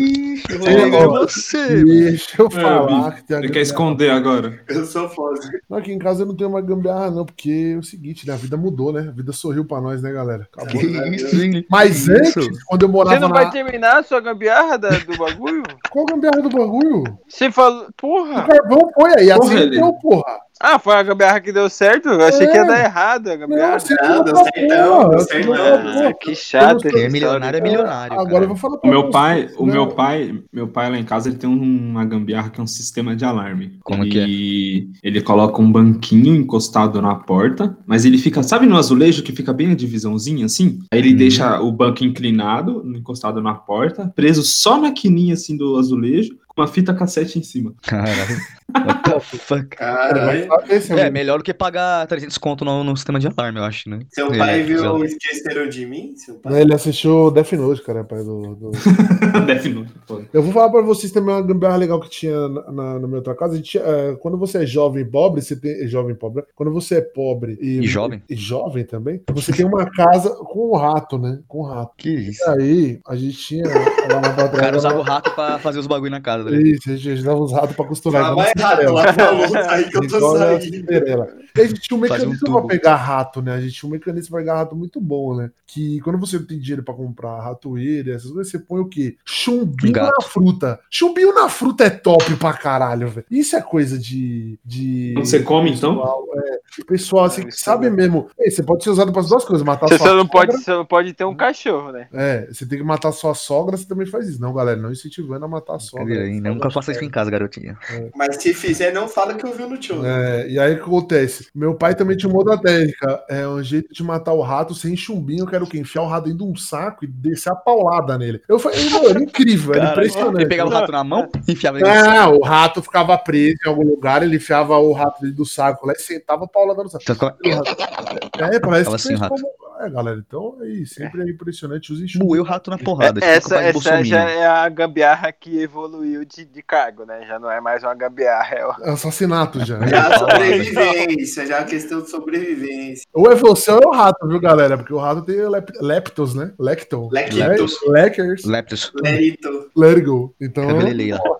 Rodrigo, é você. Deixa eu É, falar Ele quer. Esconder agora. Eu sou foda. Não, aqui em casa eu não tenho uma gambiarra, não, porque é o seguinte, né? A vida mudou, né? A vida sorriu pra nós, né, galera? Acabou. Que isso, hein? Mas antes, isso? quando eu morava Você não na. vai terminar a sua gambiarra da- do bagulho? Qual gambiarra do bagulho? Você falou. O Porra! carvão foi aí, Porra, acendeu, ele- porra. Ah, foi a gambiarra que deu certo? Eu achei É. que ia dar errado a Não, gambiarra. acendeu Não, deu certão, deu pra porra. Ah, que chato Quem é milionário é milionário. Agora eu cara. vou falar O pra meu vocês, pai, o meu pai, meu pai lá em casa, ele tem um- uma gambiarra que é um sistema de alarme. Como que é? e ele coloca um banquinho encostado na porta, mas ele fica, sabe no azulejo que fica bem a divisãozinha assim? Aí ele Hum. deixa o banco inclinado, encostado na porta, preso só na quininha assim do azulejo, com uma fita cassete em cima. Caralho. What the fuck? Caralho. É, É, o- melhor do que pagar 300 conto no, no sistema de alarme, eu acho, né? Seu É, pai viu já- Esqueceram de Mim? Seu pai? Né, Ele assistiu Death Note, cara, pai do- do... Death Note. Eu vou falar pra vocês também uma gambiarra legal que tinha na, na, na minha outra casa. Gente, é, quando você é jovem e pobre, você tem. é Jovem pobre. né? Quando você é pobre e, E jovem? E, jovem também, você tem uma casa com um rato, né? Com um rato. Que isso. E aí, a gente tinha. Lá na O cara usava o rato pra fazer os bagulho na casa, ligado? Isso, a gente usava os ratos pra costurar. Ah, vai Cinderela. lá falou, aí que eu tô saindo. A gente tinha um um mecanismo pra tubo. pegar rato, né? A gente tinha um mecanismo pra pegar rato muito bom, né? Que quando você tem dinheiro pra comprar ratoeira, essas coisas, você põe o quê? Chumbinho Gato. na fruta. Chumbinho na fruta é top pra caralho, velho. Isso é coisa de. de você come, então? pessoal, é, o pessoal, assim, isso sabe é mesmo. Ei, você pode ser usado para as duas coisas, matar Você sua só não pode, sogra. você não pode ter um cachorro, né? É, você tem que matar sua sogra, você também faz isso. Não, galera, não incentivando a matar a sogra. Aí, né? Nunca faça isso em casa, garotinha. Mas se fizer, não fala que ouviu no tio. É, e aí o que acontece? Meu pai também tinha uma outra técnica. É um jeito de matar o rato sem chumbinho. Eu quero o quê? Enfiar o rato dentro de um saco e descer a paulada nele. Eu falei, não, era incrível, era Caralho, impressionante. Ele pegava o rato na mão e enfiava ele no Ah, o rato ficava preso em algum lugar, ele enfiava o rato dentro do saco lá e sentava a paulada no saco. Então, ficava- É, parece assim, como... É, galera, então aí, sempre é impressionante os enxumbos. Moeu o rato na porrada. tipo essa essa já Bolsonaro. é a gambiarra que evoluiu de, de cargo, né? Já não é mais uma gambiarra. É o- Assassinato já. Já a sobrevivência, já a questão de sobrevivência. Ou é você ou é o rato, viu, galera? Porque o rato tem lep leptos, né? Lecton. Lectos. Le- Leckers. Leptos. Lerito. Let it go. Então,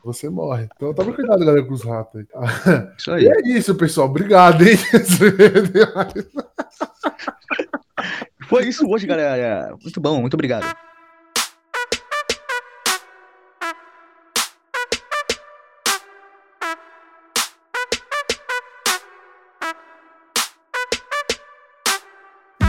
você morre. Então, tome cuidado, galera, com os ratos aí. tá? Isso E aí. é isso, pessoal. Obrigado, hein? Foi isso hoje, galera. É, muito bom, muito obrigado.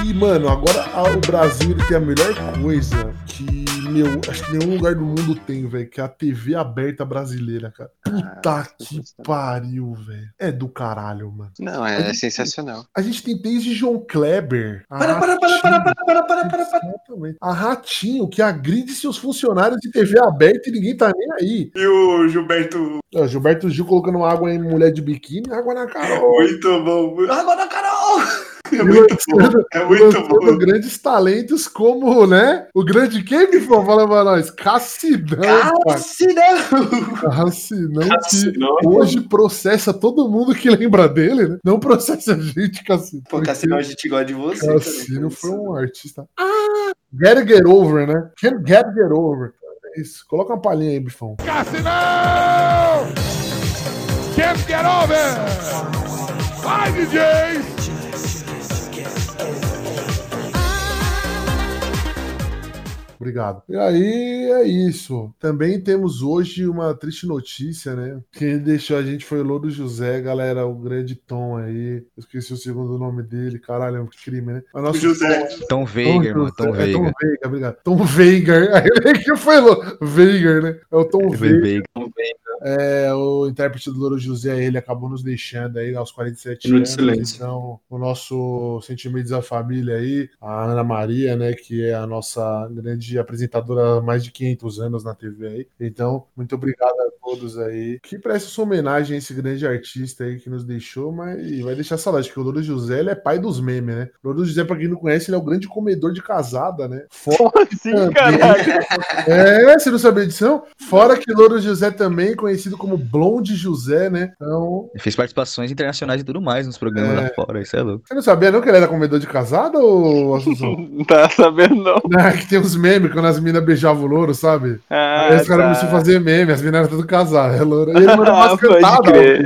E, mano, agora o Brasil ele tem a melhor coisa que meu, acho que nenhum lugar do mundo tem, velho, que é a TV aberta brasileira, cara. Puta Ah, que pariu, velho. É do caralho, mano. Não, é, sensacional. A gente tem desde João Kleber. Para, para, para, para, para, para, para, para, para. Exatamente. A Ratinho, que agride seus funcionários de TV aberta e ninguém tá nem aí. E o Gilberto, Ó, Gilberto Gil colocando água em mulher de biquíni, água na Carol. muito bom. Água na Carol! É muito bom. É muito bom. grandes talentos como, né? O grande quem me falou? Fala pra nós. Cassidão! Cassinão que Cassinão. hoje processa todo mundo que lembra dele, né? Não processa a gente, Cassinão. Pô, Cassinão, a gente gosta de você. Cassino foi um artista. Ah! Get Get Over, né? Can't Get Get Over. É isso. Coloca uma palhinha aí, bifão. Cassinão! Can't get over! Vai, DJ! Obrigado. E aí é isso. Também temos hoje uma triste notícia, né? Quem deixou a gente foi o Louro José, galera, o grande Tom aí. Eu esqueci o segundo nome dele, caralho, é um crime, né? Mas nosso José. Tom Veiga, mano. Tom É Tom Veiga. Veiga, obrigado. Tom Veiga. Aí que foi Louro. Veiga, né? É o Tom Veiga. Veiga. É, o intérprete do Louro José, ele acabou nos deixando aí aos 47 Minuto anos. silêncio. Então, o nosso sentimentos da família aí, a Ana Maria, né, que é a nossa grande apresentadora há mais de 500 anos na TV aí. Então, muito obrigado a todos aí. Que presta sua homenagem a esse grande artista aí que nos deixou, mas vai deixar saudade, porque o Louro José, ele é pai dos memes, né? O Louro José, pra quem não conhece, ele é o grande comedor de casada, né? Fora Como assim, caralho? é, você não sabia disso? Fora que Louro José também, conhecido como Blonde José, né? Então, Ele fez participações internacionais e tudo mais nos programas É. lá fora. Isso é louco. você não sabia não que ele era comedor de casada, ou Assunção? Não tá sabendo, não. Né, que tem uns memes quando as minas beijavam o louro, sabe? Ah, Aí os caras tá. começaram a fazer meme, as minas eram tudo casadas. É louro. E ele mandou umas cantadas.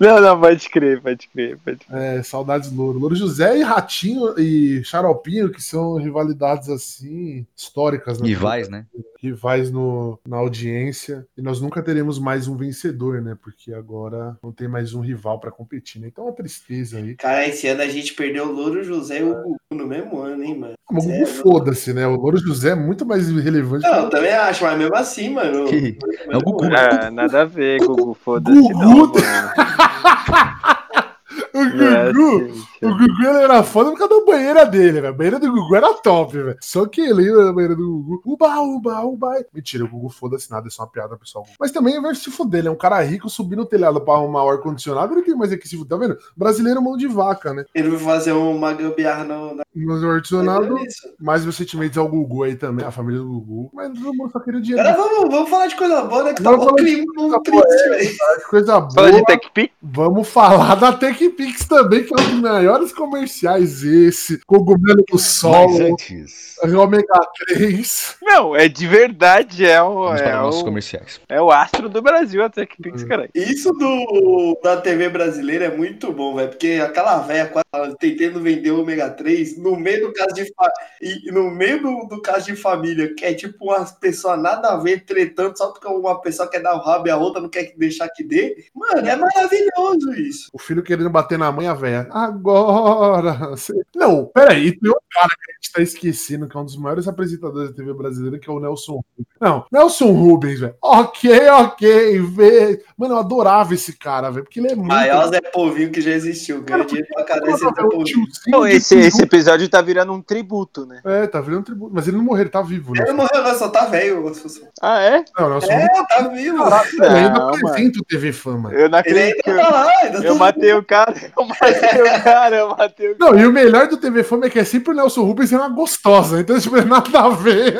Não, não, pode crer, pode crer. Pode crer. É, saudades louro. Louro José e Ratinho e Xaropinho, que são rivalidades assim, históricas, né? Rivais, né? Rivais no, na audiência e nós nunca teremos mais um vencedor, né? Porque agora não tem mais um rival pra competir, né? Então é uma tristeza aí. Cara, esse ano a gente perdeu o Louro José e o Gugu no mesmo ano, hein, mano? O Gugu é foda-se, né? O Louro José é muito mais relevante Não, eu também acho, mas mesmo assim, mano. Que- É o Gugu. Ah, nada a ver, Gugu, foda-se Gugu não. o Não é Gugu. assim, O Gugu ele era foda por causa da banheira dele, velho. A banheira do Gugu era top, velho. Só que ele lembra da banheira do Gugu. Uba, uba, uba. Mentira, o Gugu foda-se nada, é só uma piada, pessoal. Mas também vai se fuder, ele é um cara rico subir no telhado pra arrumar o ar-condicionado. Ele tem mais aqui se fuder, tá vendo? Brasileiro mão de vaca, né? Ele vai fazer uma gambiarra no, na. No ar-condicionado, mais meus sentimentos ao Gugu aí também, a família do Gugu. Mas todo mundo só queria dinheiro. Agora vamos, vamos falar de coisa boa, né? Que tá Vamos bom falar de clima, coisa um triste, velho. Coisa Fala boa. de TechPix? Vamos falar da Também, que é um dos maiores comerciais esse. Cogumelo do Sol, Mas antes, Ômega 3. Não, é de verdade, é o, vamos é o, comerciais. é o astro do Brasil, a TechPix, Hum. caralho. Isso do, da TV brasileira é muito bom, velho. Porque aquela velha quase tentando vender o ômega 3 no meio do caso de fa... e no meio do, do caso de família, que é tipo uma pessoa nada a ver tretando só porque uma pessoa quer dar o rabo e a outra não quer deixar que dê. Mano, é maravilhoso isso. O filho querendo bater na mãe, a velha. Agora. Não, peraí. Tem um cara que a gente tá esquecendo, que é um dos maiores apresentadores da TV brasileira, que é o Nelson Rubens. Não, Nelson Rubens, velho. Ok, ok. Vê. Mano, eu adorava esse cara, velho. Porque ele é muito. Maior Zé Povinho que já existiu. Caralho esse um esse, episódio tá virando um tributo, né? É, tá virando tributo. Mas ele não morreu, ele tá vivo, né? Ele não morreu, não, só tá velho. Ah, é? Não, Nelson É, Rubens. tá vivo. Ele ainda Não, apresenta o TV Fama. Eu não Ele acredito que ainda eu, tá lá, ainda eu tá matei o cara, eu matei o cara, eu matei o cara. Não, e o melhor do TV Fama é que é sempre o Nelson Rubens e uma gostosa. Então, tipo, nada a ver.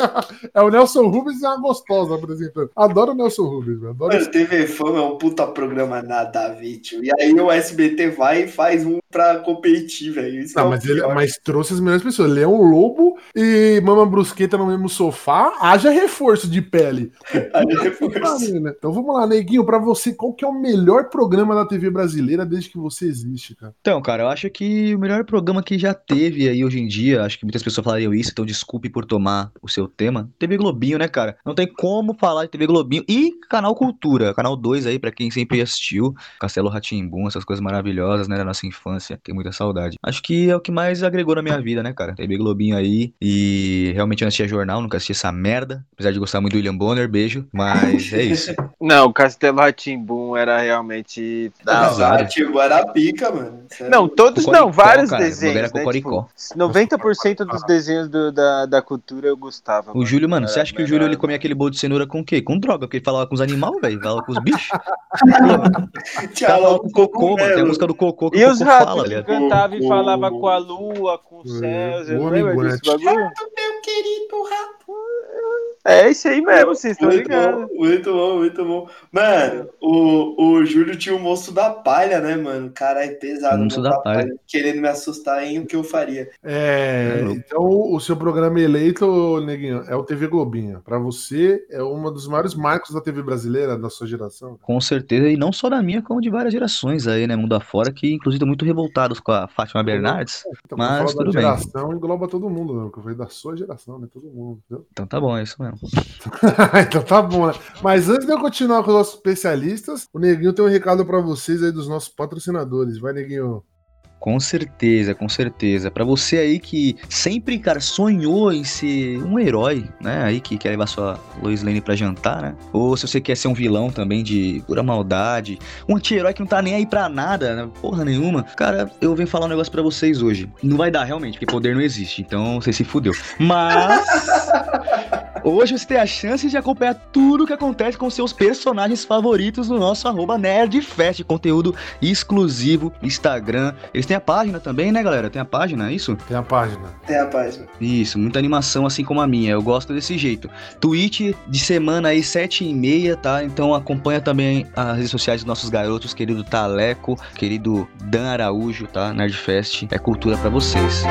É o Nelson Rubens e uma gostosa apresentando. Adoro o Nelson Rubens, velho. Adoro Mano, TV Fama é um puta programa nada a ver, tio. E aí o SBT vai e faz um pra competir, velho. Isso é Não, o mas, ele, mas trouxe as melhores pessoas. Leão Lobo e Mama Brusqueta no mesmo sofá. Haja reforço de pele. Depois- Pariu, né? Então vamos lá, Neguinho, pra você, qual que é o melhor programa da TV brasileira desde que você existe, cara? Então, cara, eu acho que o melhor programa que já teve aí hoje em dia, acho que muitas pessoas falariam isso, então desculpe por tomar o seu tema. TV Globinho, né, cara? Não tem como falar de TV Globinho e Canal Cultura, Canal 2 aí, pra quem sempre assistiu, Castelo Ratimbum, essas coisas maravilhosas, né, da nossa infância, tem muita saudade. Acho que é o que mais agregou na minha vida, né, cara? TV Globinho aí, e realmente eu não assistia jornal, nunca assisti essa merda, apesar de gostar muito do William Bonner, beijo, mas é isso. Não, o Castelo Ratimbum era realmente da Exato, era pica, mano. Sério. Não, todos Cocoricó, não, vários cara, desenhos. era né? Cocoricó. Tipo, 90% dos desenhos do- da, da cultura eu gostava. O Júlio, mano, Era você acha que o Júlio ele comia aquele bolo de cenoura com o quê? Com droga, porque ele falava com os animais, velho, falava com os bichos. Falava com o cocô, mano, tem a música do cocô que E o os cocô ratos fala, que ligado? cantavam e falava com a lua, com os céus. É, Eu o lembro desse Minguante. bagulho. Meu querido rato. É isso aí mesmo, vocês estão Muito ligados. bom, muito bom, muito bom. Mano, o, o Júlio tinha o moço da palha, né, mano? Caralho, pesado. O Moço da Palha. Querendo me assustar em o que eu faria. É, É então o seu programa eleito, Neguinho, é o TV Globinho. Pra você, é um dos maiores marcos da TV brasileira da sua geração. Com certeza, e não só da minha, como de várias gerações aí, né, mundo afora, que inclusive estão muito revoltados com a Fátima Bernardes. Então, Mas tudo da bem. geração, engloba todo mundo, né? Porque eu falei da sua geração, né? Todo mundo, entendeu? Então tá bom, é isso mesmo. então tá bom, né? Mas antes de eu continuar com os nossos especialistas, o Neguinho tem um recado pra vocês aí dos nossos patrocinadores. Vai, Neguinho. Com certeza, com certeza. Pra você aí que sempre, cara, sonhou em ser um herói, né? Aí que quer levar sua Lois Lane pra jantar, né? Ou se você quer ser um vilão também de pura maldade, um anti-herói que não tá nem aí pra nada, né? porra nenhuma. Cara, eu venho falar um negócio pra vocês hoje. Não vai dar realmente, porque poder não existe, então você se fudeu. Mas Hoje você tem a chance de acompanhar tudo o que acontece com seus personagens favoritos no nosso arroba Nerdfest, conteúdo exclusivo, Instagram. Eles têm a página também, né, galera? Tem a página, é isso? Tem a página. Tem a página. Isso, muita animação assim como a minha. Eu gosto desse jeito. Twitch de semana aí, sete e meia, tá? Então acompanha também as redes sociais dos nossos garotos, querido Taleco, querido Dan Araújo, tá? Nerdfest é cultura pra vocês.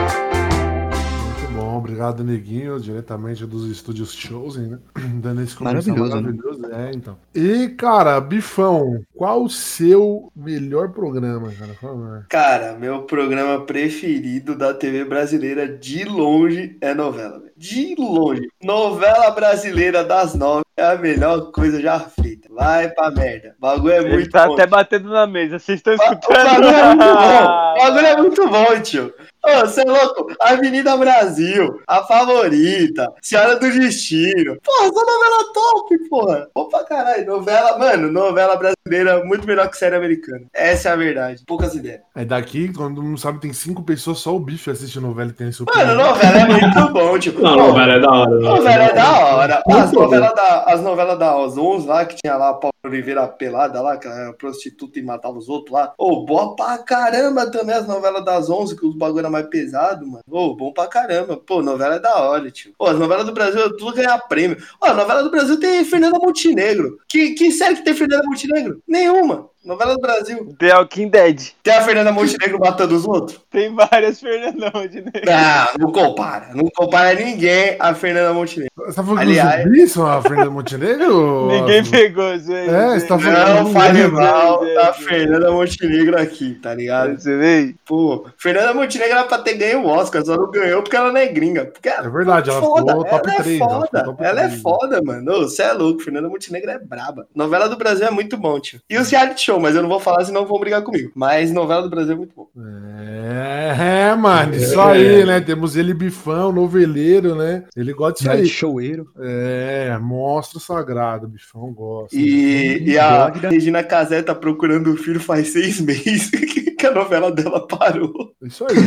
Obrigado, Neguinho, diretamente dos estúdios Chosen, né? Dando esse comercial Maravilhoso, né? maravilhoso. É, então. E, cara, Bifão, qual o seu melhor programa, cara? Por favor. Cara, meu programa preferido da TV brasileira de longe é novela. velho. De longe. Novela brasileira das nove é a melhor coisa já feita. Vai pra merda. O bagulho é Ele muito tá bom. até batendo na mesa, vocês estão O escutando? bagulho é muito bom. O bagulho é muito bom, tio. Ô, você é louco? Avenida Brasil, A Favorita, Senhora do Destino. Porra, essa novela top, porra. Bom pra caralho. Novela, mano, novela brasileira muito melhor que série americana. Essa é a verdade. Poucas ideias. É daqui, quando não sabe, tem cinco pessoas, só o bicho assiste novela e tem esse Mano, novela é muito bom, tio. Não, Pô, novela é da hora. Novela é da hora. As novelas da, as novelas das 11 lá, que tinha lá a Oliveira pelada lá, que era prostituta e matava os outros lá. Ô, boa pra caramba também as novelas das 11, que os bagulho era mais pesado, mano. Ô, bom pra caramba. Pô, novela é da hora, tio. Pô, as novelas do Brasil, tudo ganhar prêmio. Ó, a novela do Brasil tem Fernanda Montenegro. Que, que série que tem Fernanda Montenegro? Nenhuma. Novela do Brasil. The Walking Dead. Tem a Fernanda Montenegro matando os outros? Tem várias Fernandão de negro. Não, não compara. Não compara ninguém a Fernanda Montenegro. Você tá falando Aliás- zumbis são a Fernanda Montenegro? Ninguém pegou, Zé. É, você tá falando- Não fale mal da. Fernanda Montenegro aqui, tá ligado? Você vê? Pô, Fernanda Montenegro era pra ter ganho o Oscar, só não ganhou porque ela não é gringa. Porque É verdade, ela foda, ficou top ela 3. é foda, top ela é 3. foda, mano. Você é louco, Fernanda Montenegro é braba. Novela do Brasil é muito bom, tio. E os reality show, mas eu não vou falar, senão vão brigar comigo. Mas novela do Brasil é muito bom. É, é, mano, isso aí, né? Temos ele bifão, noveleiro, né? Ele gosta disso aí. showeiro. É, monstro sagrado, bifão gosta. E, e a Regina Casé tá procurando o filho faz seis meses que a novela dela parou. Isso aí.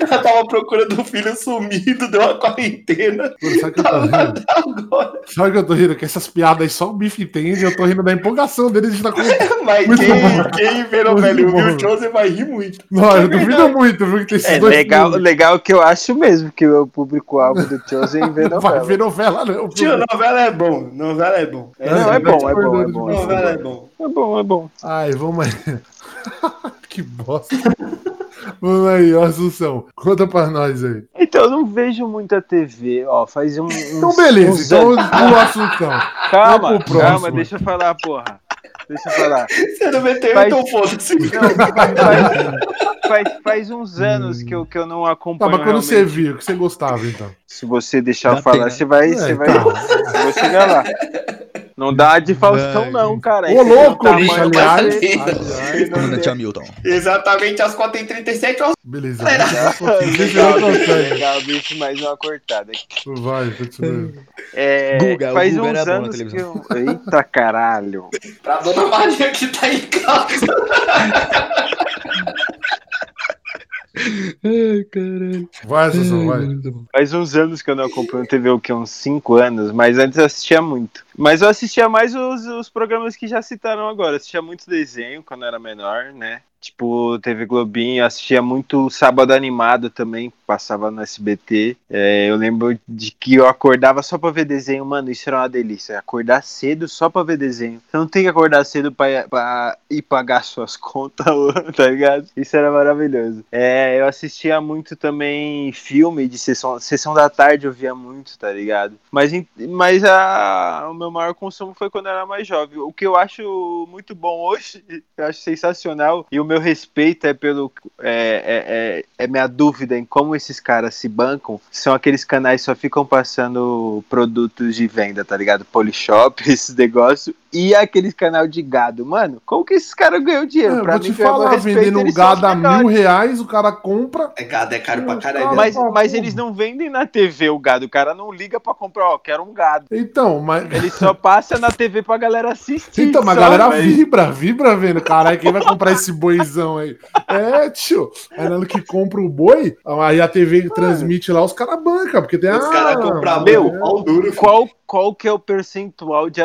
Ela tava procurando o filho sumido, deu uma quarentena. Mano, sabe o que eu tô rindo? agora. Sabe o que eu tô rindo? Que essas piadas aí só o bife entende. Eu tô rindo da empolgação dele de estar com. Mas Muito quem, bom. quem novela e bom. ouviu o Joseph vai rir muito. Não, É eu duvido verdade. muito, viu? Que tem É dois. legal, filmes. legal que eu acho mesmo que o público-alvo do Chosen vê Não vai novela. ver novela, não. Tio, novela é bom. Novela é bom. É, Não, é bom, é bom, é bom. Novela é bom. É bom, é bom. Ai, vamos aí. que bosta. Vamos aí, ó, Assunção. Conta pra nós aí. Então, eu não vejo muita TV, ó, faz um, uns, Então, beleza. uns Então, o Assunção. Calma, calma, deixa eu falar, porra. Deixa eu falar. Você não meteu, Faz- então foda-se. Não, faz, faz, faz uns anos que eu, que eu não Tá, acompanho. mas quando você realmente. viu, o que você gostava, então? Se você deixar eu falar, pena. você vai. É, Você vai. tá. Eu vou chegar lá. Não dá de Faustão, não, cara. Ô, louco, bicho, vai aliás. Comandante Hamilton. Exatamente às 4h37, ó. Beleza. Legal, Deixa eu consegue. legal, bicho, mais uma cortada aqui. Vai, continua. É, Guga, o faz Guga uns era bom na anos que eu... Eita caralho. Pra dona Maria que tá em casa. Ai, caralho. Vai, Sassão, vai. Faz uns anos que eu não acompanho TV, o que? Uns 5 anos, mas antes eu assistia muito. Mas eu assistia mais os, os programas que já citaram agora. Eu assistia muito desenho quando eu era menor, né? Tipo, TV Globinho, eu assistia muito Sábado Animado também, passava no SBT. É, eu lembro de que eu acordava só pra ver desenho, mano, isso era uma delícia. Acordar cedo só pra ver desenho. Você não tem que acordar cedo pra, ir pagar suas contas, tá ligado? Isso era maravilhoso. É, eu assistia muito também filme de sessão, sessão da tarde, eu via muito, tá ligado? Mas, mas a, o meu maior consumo foi quando eu era mais jovem. O que eu acho muito bom hoje, eu acho sensacional, e o meu respeito é pelo. É, é, é, é minha dúvida em como esses caras se bancam. São aqueles canais que só ficam passando produtos de venda, tá ligado? Polishop, esses negócios. E aqueles canal de gado. Mano, como que esses caras ganham dinheiro? É, pra vou mim, te é falar, respeito, vendendo um gado a mil reais, o cara compra. É gado, é caro pra caralho. né? Mas, Tá mas eles não vendem na TV o gado. O cara não liga pra comprar, ó, quero um gado. Então, mas. Ele só passa na TV pra galera assistir. Então, mas a galera mas- vibra, vibra vendo. Caralho, quem vai comprar esse boizão aí? É, tio. Aí na que compra o boi, aí a TV transmite lá, os caras bancam, porque tem Os a. caras compram meu, duro. Qual, qual que é o percentual de,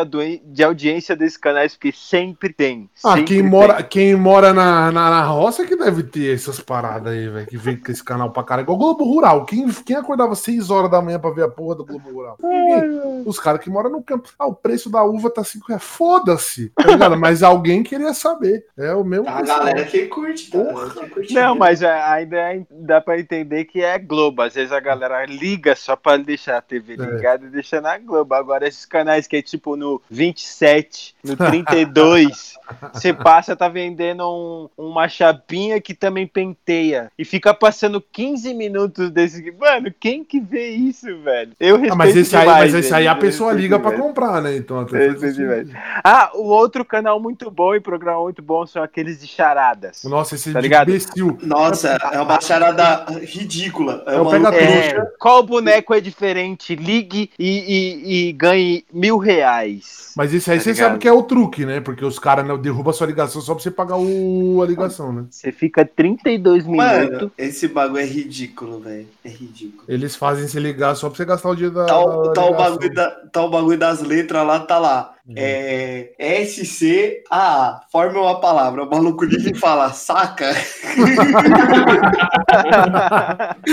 de audiência desses canais? Porque sempre tem. Ah, sempre quem tem. mora, quem mora na, na, na roça que deve ter essas paradas aí, velho. Que vem com esse canal pra caralho. Igual o Globo Rural. Quem, quem acordava 6 horas da manhã pra ver a porra do Globo Rural? Ninguém. Os caras que moram no campo. Ah, o preço da uva tá 5 reais. Foda-se. Tá? Mas alguém queria saber. É o mesmo. A pessoal. galera que curte, tá? Porra. Que curte Não, mesmo. mas é, ainda é- dá pra entender que é Globo. Às vezes a galera liga só pra deixar a TV É. ligada e deixar na Globo. Agora, esses canais que é tipo no 27, no 32, você passa, tá vendendo um- uma chapinha que também penteia. E fica passando 15 minutos desse. Mano, quem que vê isso, velho? Eu respeito Ah, mas esse aí, demais mas esse aí a pessoa respeito liga pra demais. comprar, né? Então até demais. Ah, o outro canal muito bom e programa muito bom são aqueles de charadas. Nossa, esse Tá de ligado? imbecil. Nossa, é uma charada ridícula. É uma. É, qual boneco é diferente? Ligue e, e- e ganhe mil reais. Mas esse aí Tá você ligado? sabe que é o truque, né? Porque os caras né, derrubam sua ligação só pra você pagar o, a ligação, né? Você fica 32 minutos. Mano, esse bagulho é ridículo, velho. É ridículo. Eles fazem se ligar só pra você gastar o dia da. Tá, o- da bagulho da, tá o bagulho das letras lá, tá lá. Uhum. É SCAA, forma uma palavra. O maluco liga e fala, saca?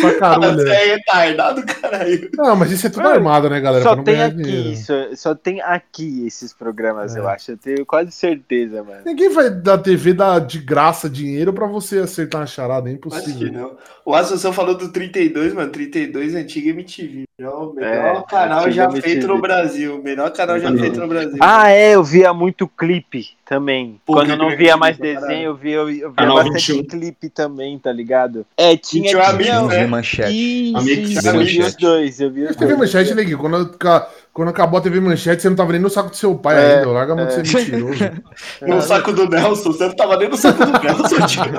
Pra caralho. Você é retardado, caralho. Não, mas isso é tudo Mano, armado, né, galera? Só tem aqui dinheiro. isso, só tem aqui esses programas, É. eu acho. Eu tenho quase certeza, mano. Ninguém vai da TV dar de graça dinheiro pra você acertar uma charada, é Acho que impossível. não. O Assunção falou do 32, mano. 32 é antiga MTV. É o melhor É, canal já feito no Brasil. O melhor canal já feito no Brasil. Ah, é, eu via muito clipe também. Pô, Quando eu não via é mais caralho. desenho, eu via, eu via Canal bastante 21. clipe também, tá ligado? É, tinha, Tinha um tinha, amigo, Eu vi manchete. Isso, Amigos, eu vi manchete. os dois, eu vi os TV dois. Manchete, neguinho, quando, ca- quando acabou a TV Manchete, você não tava nem no saco do seu pai É, ainda. Larga a mão de ser mentiroso. No saco do Nelson. Você não tava nem no saco do Nelson, tio.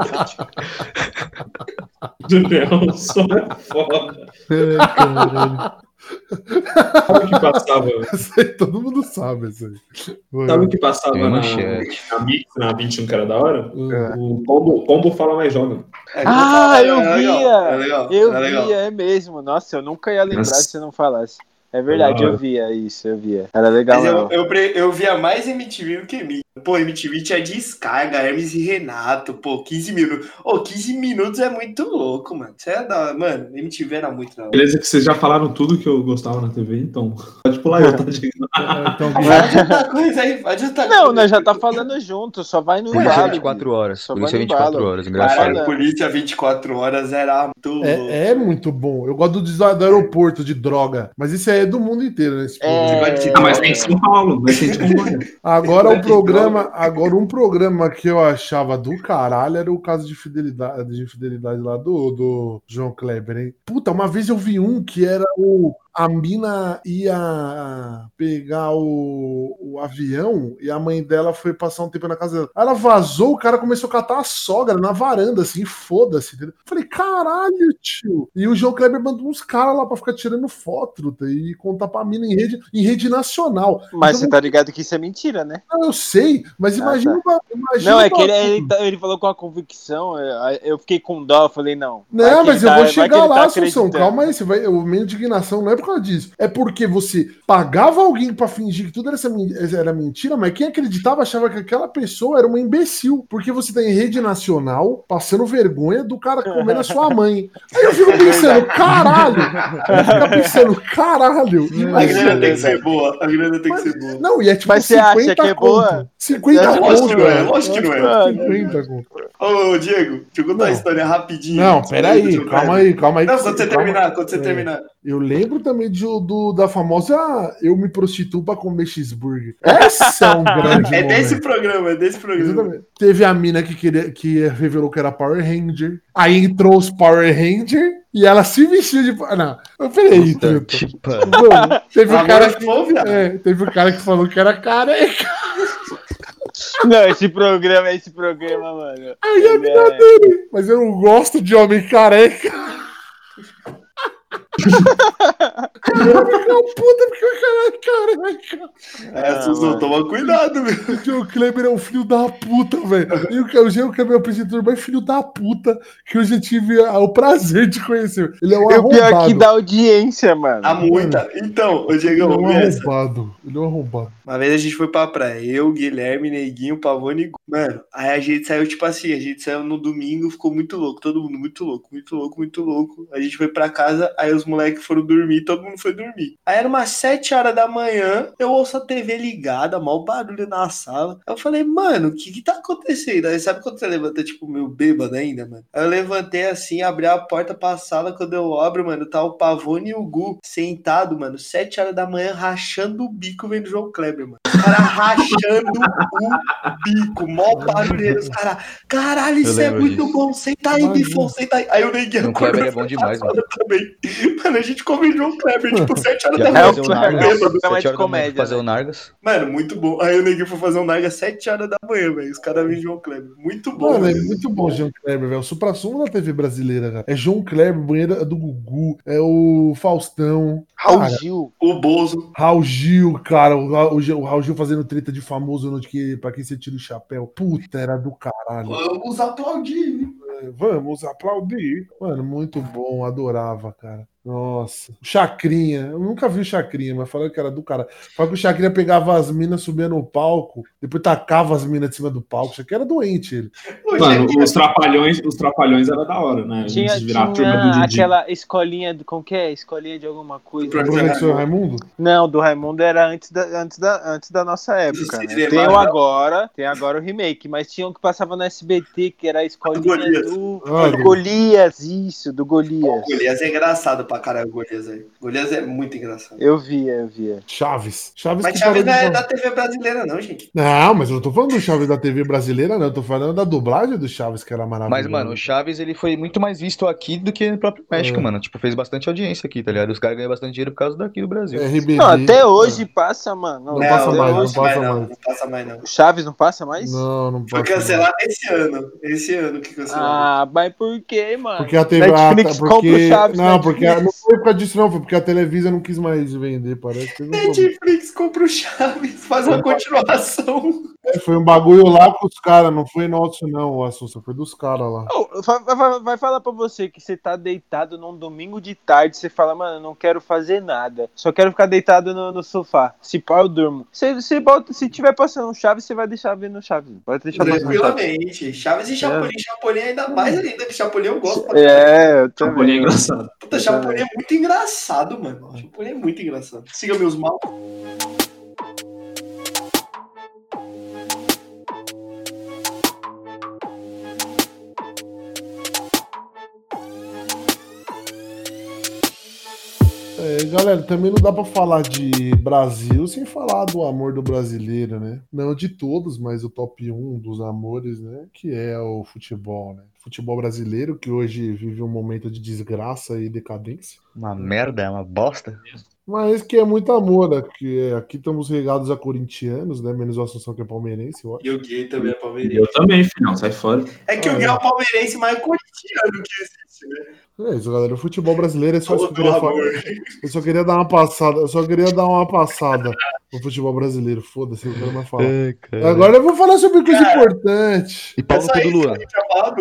Do Nelson é foda. Ai, caralho. Sabe o que passava? Todo mundo sabe isso aí. Sabe o que passava na, manchete. na Mix, na 21 que era da hora? Hum. O Pombo, Pombo fala mais jovem. É, Ah, eu é legal, via! É legal, Eu é legal. via, é mesmo. Nossa, eu nunca ia lembrar Nossa. se você não falasse. É verdade, eu via isso, eu via. Era legal, Mas eu, não. eu, eu via mais MTV do que mim. Pô, MTV tinha descarga, Hermes e Renato, pô, 15 minutos. Ô, 15 minutos é muito louco, mano. Você é da... Mano, MTV era muito da hora. Beleza que vocês já falaram tudo que eu gostava na TV, então pode pular eu, tá, gente? É, então, Vai adiantar coisa aí, adiantar Não, coisa. nós já tá falando junto, só vai no Polícia embalo. 24 horas. Só Polícia vai no 24 embalo. horas, Caralho, engraçado. Fala. Polícia 24 horas era muito louco. É, é muito bom. Eu gosto do, do aeroporto de droga. Mas isso é, É do mundo inteiro, né? esse É. programa. Ah, mas tem em São Paulo, mas tem de Congonha. Agora o programa, agora um programa que eu achava do caralho era o caso de fidelidade, de infidelidade lá do, do João Kleber, hein? Puta, uma vez eu vi um que era o a mina ia pegar o, o avião e a mãe dela foi passar um tempo na casa dela. Ela vazou, o cara começou a catar a sogra na varanda, assim, foda-se. entendeu? Falei, caralho, tio. E o João Kleber mandou uns caras lá pra ficar tirando foto tá? e contar pra mina em rede, em rede nacional. Mas Então, você tá ligado que isso é mentira, né? não, eu sei, mas Ah, imagina, tá. imagina Não, é que ele, ele, tá- ele falou com a convicção, eu, eu fiquei com dó, eu falei, não. Não, mas eu tá- vou chegar tá lá, Assunção. acreditando. Calma aí, você vai, o minha indignação não é por causa disso. É porque você pagava alguém pra fingir que tudo era, essa men- era mentira, mas quem acreditava achava que aquela pessoa era uma imbecil. Porque você tá em rede nacional, passando vergonha do cara comendo a sua mãe. Aí eu fico pensando, caralho! Eu fico pensando, caralho! A imagina- grana tem que ser boa. A grana tem que ser boa. Não, e é tipo Mas você acha que é conto. boa? 50 Lógico conto, que não é, lógico que não é. Ah, 50 conto. Ô, Diego, deixa eu contar Não. a história rapidinho. Não, peraí, calma aí, calma aí. Não, quando você calma- terminar, quando você É. terminar. Eu lembro também de, do, da famosa Eu me prostituo pra comer cheeseburger. Essa é um grande É desse momento. programa, é desse programa. Exatamente. Teve a mina que, queria, que revelou que era Power Ranger. Aí entrou os Power Ranger e ela se vestiu de. Ah, Não, eu peraí. Tipo. Teve o Amor cara é que. É, teve o cara que falou que era careca. Não, esse programa, esse programa, mano. Aí a ele mina é- dele. Mas eu não gosto de homem careca. Eu fico puta porque o cara é. É, Suzão, toma cuidado, meu. Porque o Kleber é um filho da puta, velho. E o o Kleber é o apresentador mais filho da puta que eu já tive o prazer de conhecer. Ele é um E o pior é arrombado. que dá audiência, mano. Há muita. Então, ô Ele é Diegão, um arrombado. Ele é um arrombado. Uma vez a gente foi pra praia, eu, Guilherme, Neguinho, Pavone e. Mano, aí a gente saiu, tipo assim, a gente saiu no domingo, ficou muito louco, todo mundo muito louco, muito louco, muito louco. A gente foi pra casa, aí os moleques foram dormir, todo mundo foi dormir. Aí era umas 7 horas da manhã, eu ouço a TV ligada, mal barulho na sala. Aí eu falei, mano, o que que tá acontecendo? Aí sabe quando você levanta, tipo, meio bêbado ainda, mano? Aí eu levantei assim, abri a porta pra sala, quando eu abro, mano, tá o Pavone e o Gu sentado, mano, 7 horas da manhã, rachando o bico vendo o João Kleber, mano. Os caras rachando o bico, mó barulheiro. Os caras, caralho, isso é muito disso. bom. Senta aí, bifão, senta aí. Aí o Neguinho O Kleber é bom demais, mano. também. Mano, a gente come João Kleber, tipo, 7 horas Já da foi É manhã. o o Kleber, Nargas. é o de horas manhã comédia. fazer né? o Nargas. Mano, muito bom. Aí o Neguinho foi fazer um Narga 7 horas da manhã, velho. Os caras vêm João Kleber. Muito bom. Mano, é muito bom o João Kleber, velho. O supra-sumo da TV brasileira, cara. É João Kleber, banheira do Gugu, é o Faustão, Raul Cara. Gil. O Bozo. Raul Gil, cara. O, Ra- o Raul Gil fazendo treta de famoso no que, pra quem você tira o chapéu. Puta, era do caralho. Vamos aplaudir. É, Vamos aplaudir. Mano, muito bom, adorava, cara. Nossa. O Chacrinha, eu nunca vi o Chacrinha, mas falaram que era do cara. Falaram que o Chacrinha pegava as minas, subia no palco, depois tacava as minas de cima do palco. O Chacrinha era doente, ele. Mano, gente, os trapalhões, os trapalhões era da hora, né? Tinha, virar a turma do tinha Didi. aquela escolinha, do, como que é? Escolinha de alguma coisa. O professor Raimundo? Não, do Raimundo era antes da, antes da, antes da nossa época, né? Tem o agora, tem agora o remake, mas tinha um que passava no SBT, que era a escolinha Golias. do, Ah, do Golias, isso, do Golias. Golias é engraçado pra caralho, o Golias aí. Golias é muito engraçado. Eu via, eu via. Chaves. Chaves Mas Chaves não é da TV brasileira, não, gente. Não, mas eu não tô falando do Chaves da TV brasileira, não. Eu tô falando da dublagem do Chaves, que era maravilhosa. Mas, mano, o Chaves ele foi muito mais visto aqui do que no próprio México, É. mano. Tipo, fez bastante audiência aqui, tá ligado? Os caras ganham bastante dinheiro por causa daqui do Brasil. RBD. Não, até hoje passa, mano. Não passa até mais, não hoje- passa não, mais. não passa mais, não. O Chaves não passa mais? Não, não Foi passa. cancelado esse ano. Esse ano que cancelou. Ah, mas por quê, mano? Porque a TV. Netflix a- compra o porque, Chaves. não, porque Não foi por causa disso, não. Foi porque a Televisa não quis mais vender, parece. Netflix compra o Chaves, faz uma continuação. É, foi um bagulho lá com os caras, não foi nosso, não, o Assusta. Foi dos caras lá. Ô, vai, vai- vai falar pra você que você tá deitado num domingo de tarde, você fala, mano, eu não quero fazer nada. Só quero ficar deitado no, no sofá. Se pá, eu durmo. Você, você bota, se tiver passando um Chaves, você vai deixar vendo Chaves. Pode deixar. Tranquilamente. Chaves e Chapolin. Chapolin ainda mais ainda, que Chapolin eu gosto. pra É, eu Chapolin é engraçado. Puta, Chapolin é muito engraçado, mano. Chapolin é muito engraçado. Siga meus mal. É, galera, também não dá pra falar de Brasil sem falar do amor do brasileiro, né? Não de todos, mas o top 1 dos amores, né? Que é o futebol, né? Futebol brasileiro, que hoje vive um momento de desgraça e decadência. Uma merda, é uma bosta. Mas que é muito amor, né? Que aqui estamos regados a corintianos, né? Menos o Assunção que é palmeirense, eu acho. E o Gui também é palmeirense. Eu também, filhão, sai fora. É que o Gui é o palmeirense mais corintiano que existe, né? É isso, galera. O futebol brasileiro é só isso que eu queria falar. Eu só queria dar uma passada. Eu só queria dar uma passada no futebol brasileiro. Foda-se, eu não quero mais falar. Agora eu vou falar sobre coisa Cara. importante. E pau É no só cu do que Luan.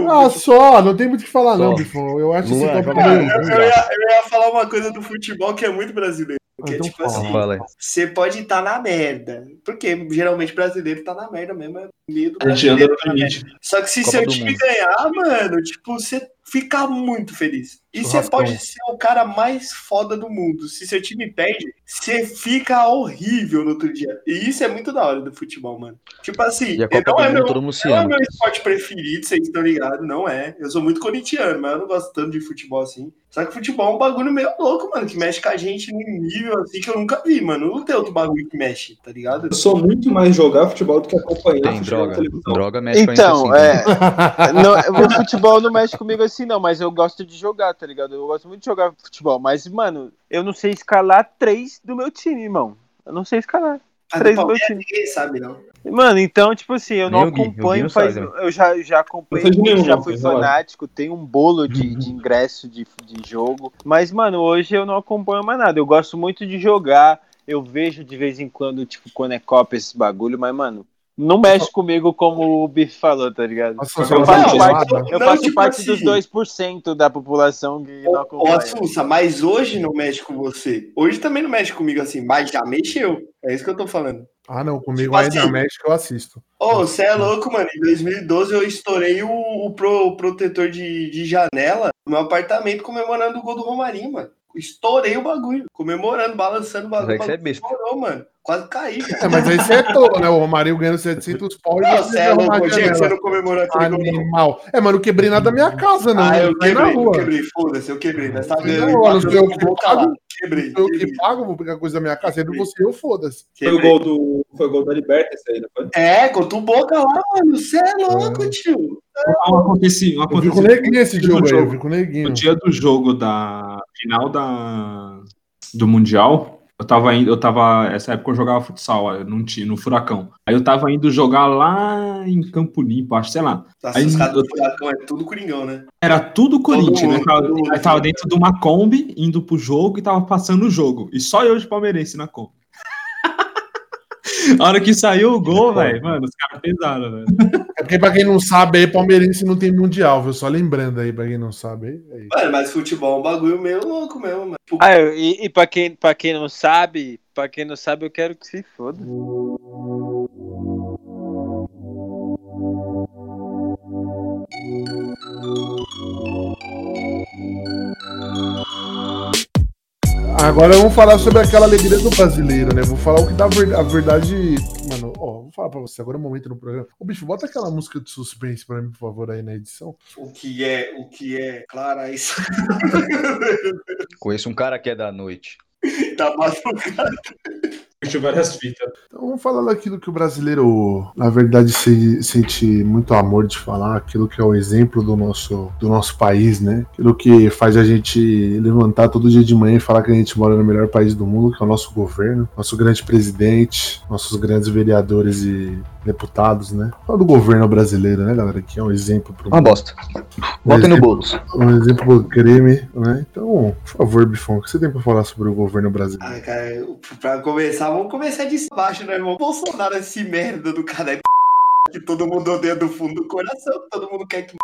Ah, só, não tem muito o que falar, não, Só. Bifão. Eu acho Luan, esse top joga Cara, eu, eu ia, eu ia falar uma coisa do futebol que é muito brasileiro. Que é Então tipo fala. assim, você pode estar na merda. Porque geralmente brasileiro tá na merda mesmo. É medo A gente anda brasileiro no tá limite. Só que se Copa seu time Mundo. ganhar, mano, tipo, você fica muito feliz. E você pode ser o cara mais foda do mundo. Se seu time perde, você fica horrível no outro dia. E isso é muito da hora do futebol, mano. Tipo assim, E a Copa não do é Mundo meu, todo mundo se não é meu esporte preferido, vocês estão ligados, não é. Eu sou muito corintiano, mas eu não gosto tanto de futebol assim. Só que futebol é um bagulho meio louco, mano, que mexe com a gente num nível assim que eu nunca vi, mano. Não tem outro bagulho que mexe, tá ligado? Eu sou muito mais jogar futebol do que acompanhar Tem droga. Droga mexe com a Então, gente assim. é. não, o futebol não mexe comigo assim, não, mas eu gosto de jogar, tá ligado? Eu gosto muito de jogar futebol, mas, mano, eu não sei escalar três do meu time, irmão. Eu não sei escalar. Mas Três do do meu time. ninguém sabe, não. Mano, então, tipo assim, eu não Nem Gui, Gui acompanho não faz. né? eu já, já acompanho, nenhum, já fui fanático, tenho um bolo de, de ingresso de, de jogo. Mas, mano, hoje eu não acompanho mais nada. Eu gosto muito de jogar. Eu vejo de vez em quando, tipo, quando é Copa esses bagulho, mas, mano, não mexe comigo como o Biff falou, tá ligado? Nossa, Eu faço parte-. Eu Não, faço tipo parte assim- dos 2% da população que não Ô, acompanha. Assunça, mas hoje não mexe com você. Hoje também não mexe comigo assim, mas já mexeu. É isso que eu tô falando. Ah, não, comigo Tipo ainda assim- mexe que eu assisto. Ô, você é louco, mano. Em 2012 eu estourei o, o pro- o protetor de, de janela do meu apartamento comemorando o gol do Romarinho, mano. Estourei o bagulho, comemorando, balançando o Mas bagulho. aí você é o bagulho besta. Estourou, mano. Quase caí. É, mas aí você é tolo, né? O Romário ganhando 700 pau e Não, você é louco, a dia que você não comemorou aquele gol. não. Animal. É, mas não quebrei nada da minha casa, não. Ah, eu Não na quebrei, eu quebrei, foda-se, eu quebrei. Nós tá Não, vendo? sou eu que boca lá. pago. Quebrei, Eu que pago, vou pegar coisa da minha casa. Sendo você, eu foda-se. Foi o gol do. Foi o gol da Liberta esse aí, não foi? É, contra o Boca lá, mano. Você é louco, tio. Um acontecimento. Um Eu vi com o acontecimento neguinho esse no jogo aí, eu jogo. vi com o neguinho. No dia do jogo da final da, do Mundial, eu tava indo, eu tava. Essa época eu jogava futsal ti- no Furacão. Aí eu tava indo jogar lá em Campo Limpo, acho, sei lá. Nossa, Aí os caras do Furacão é tudo coringão, né? Era tudo Corinthians, mundo, né? Tava, mundo. tava dentro de uma Kombi, indo pro jogo e tava passando o jogo. E só eu de palmeirense na Kombi. A hora que saiu o gol, velho, mano, os caras pesaram, velho. É porque, pra quem não sabe, aí, palmeirense não tem mundial, viu? Só lembrando aí, pra quem não sabe. Aí, aí. Mano, mas futebol é um bagulho meio louco mesmo, mano. Tipo, Ah, eu- e, e pra, quem, pra quem não sabe, pra quem não sabe, eu quero que se foda. Agora vamos falar sobre aquela alegria do brasileiro, né? Vou falar o que dá a verdade. Mano, ó, vou falar pra você, agora é o momento no programa. Ô, bicho, bota aquela música de suspense pra mim, por favor, aí na edição. o que é, o que é, Clara, isso Conheço um cara que é da noite. tá batucado. Puxa várias fitas. Então vamos falar daquilo que o brasileiro, na verdade, se, sente muito amor de falar, aquilo que é o exemplo do nosso, do nosso país, né? Aquilo que faz a gente levantar todo dia de manhã e falar que a gente mora no melhor país do mundo, que é o nosso governo, nosso grande presidente, nossos grandes vereadores e deputados, né? Fala do governo brasileiro, né, galera? Que é um exemplo pro Uma bosta. Botem no bolso. um exemplo pro crime, né? Então, por favor, Bifão, o que você tem pra falar sobre o governo brasileiro? Ah, cara, pra começar, vamos começar de baixo, né, irmão? Bolsonaro, esse merda do cara é que todo mundo odeia do fundo do coração, todo mundo quer que.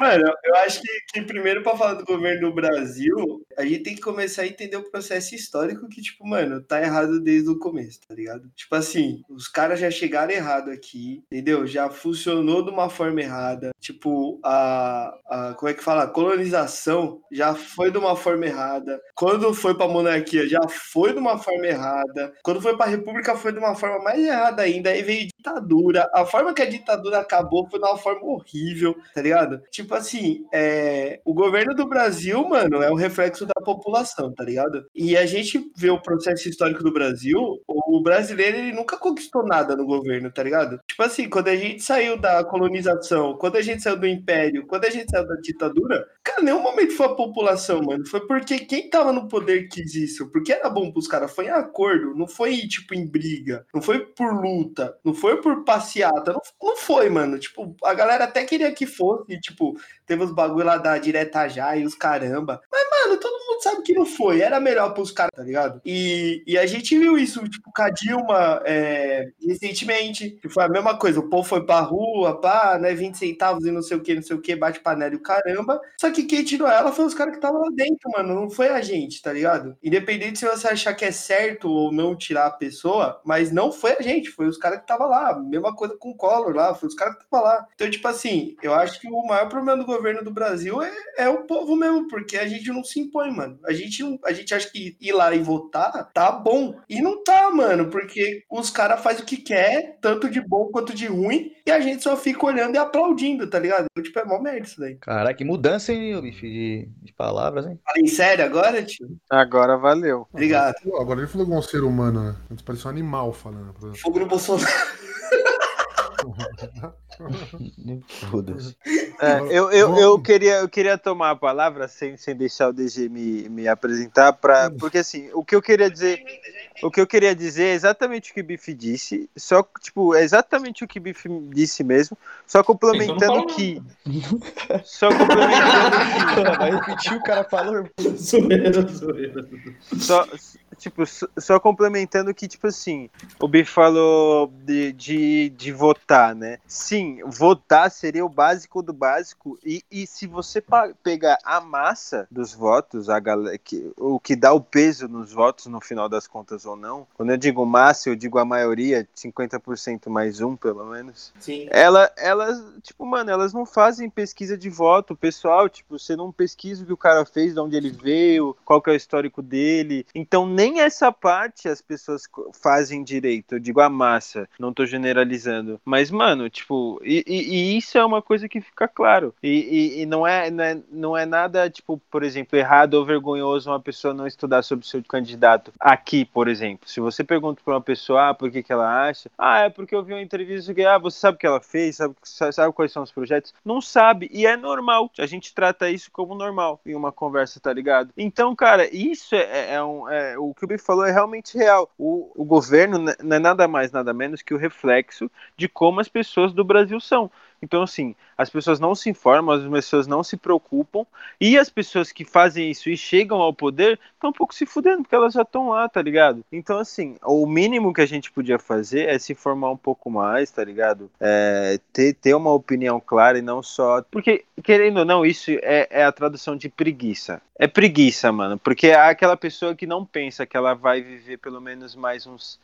Mano, eu acho que, que primeiro pra falar do governo do Brasil, a gente tem que começar a entender o processo histórico que, tipo, mano, tá errado desde o começo, tá ligado? Tipo assim, os caras já chegaram errado aqui, entendeu? Já funcionou de uma forma errada. Tipo, a, a como é que fala? A colonização já foi de uma forma errada. Quando foi pra monarquia, já foi de uma forma errada. Quando foi pra república, foi de uma forma mais errada ainda. Aí veio ditadura. A forma que a ditadura acabou foi de uma forma horrível, tá ligado? Tipo assim, é, o governo do Brasil, mano, é o reflexo da população, tá ligado? E a gente vê o processo histórico do Brasil, o brasileiro ele nunca conquistou nada no governo, tá ligado? Tipo assim, quando a gente saiu da colonização, quando a gente saiu do império, quando a gente saiu da ditadura, cara, nenhum momento foi a população, mano. Foi porque quem tava no poder quis isso. Porque era bom pros caras. Foi em acordo, não foi, tipo, em briga. Não foi por luta, não foi por passeata. Não, não foi, mano. Tipo, a galera até queria que fosse, tipo, teve os bagulho lá da direta já e os caramba. Mas, mano, todo sabe que não foi. Era melhor pros caras, tá ligado? E, e a gente viu isso, tipo, com a Dilma é, recentemente, que foi a mesma coisa. O povo foi pra rua, pá, né? 20 centavos e não sei o que, não sei o que, bate panela e o caramba. Só que quem tirou ela foi os caras que estavam lá dentro, mano. Não foi a gente, tá ligado? Independente se você achar que é certo ou não tirar a pessoa, mas não foi a gente, foi os caras que estavam lá. Mesma coisa com o Collor lá, foi os caras que estavam lá. Então, tipo assim, eu acho que o maior problema do governo do Brasil é, é o povo mesmo, porque a gente não se impõe, mano. A gente, não, a gente acha que ir lá e votar tá bom. E não tá, mano, porque os caras fazem o que quer, tanto de bom quanto de ruim, e a gente só fica olhando e aplaudindo, tá ligado? Tipo, é mó merda isso daí. Caraca, que mudança, hein, bicho, de, de palavras, hein? Falei sério agora, tio? Agora valeu. Obrigado. Agora ele falou igual um ser humano, né? Antes parecia um animal falando. Fogo no Bolsonaro. Foda-se. É, eu, eu, eu, queria, eu queria tomar a palavra sem, sem deixar o DG me, me apresentar, pra, porque assim, o que eu queria dizer. O que eu queria dizer é exatamente o que o Biff disse, só tipo, é exatamente o que o Biff disse mesmo, só complementando que. Só complementando Vai repetir o cara falou. Zoeira, zoeira. Só, tipo, só, complementando que, tipo assim, o Biff falou de, de, de votar, né? Sim, votar seria o básico do básico. E, e se você pegar a massa dos votos, a galera, que, o que dá o peso nos votos no final das contas ou não, quando eu digo massa, eu digo a maioria, 50% mais um, pelo menos. Sim. Ela, elas, tipo, mano, elas não fazem pesquisa de voto. Pessoal, tipo, você não pesquisa o que o cara fez, de onde ele veio, qual que é o histórico dele. Então, nem essa parte as pessoas fazem direito. Eu digo a massa, não tô generalizando. Mas, mano, tipo, e, e- e isso é uma coisa que fica claro. E, e- não, é, não, é, não é nada, tipo, por exemplo, errado ou vergonhoso uma pessoa não estudar sobre o seu candidato. Aqui, por exemplo, se você pergunta pra uma pessoa, ah, por que, que ela acha? Ah, é porque eu vi uma entrevista que, ah, você sabe o que ela fez, sabe, sa- sabe quais são os projetos? Não sabe, e é normal. A gente trata isso como normal em uma conversa, tá ligado? Então, cara, isso é, é um. é- o que o Biff falou é realmente real. O, o governo não é nada mais, nada menos que o reflexo de como as pessoas do Brasil são. Então, assim, as pessoas não se informam, as pessoas não se preocupam, e as pessoas que fazem isso e chegam ao poder estão um pouco se fudendo, porque elas já estão lá, tá ligado? Então, assim, o mínimo que a gente podia fazer é se informar um pouco mais, tá ligado? É, ter, ter uma opinião clara e não só. Porque, querendo ou não, isso é, é a tradução de preguiça. É preguiça, mano, porque é aquela pessoa que não pensa que ela vai viver pelo menos mais uns.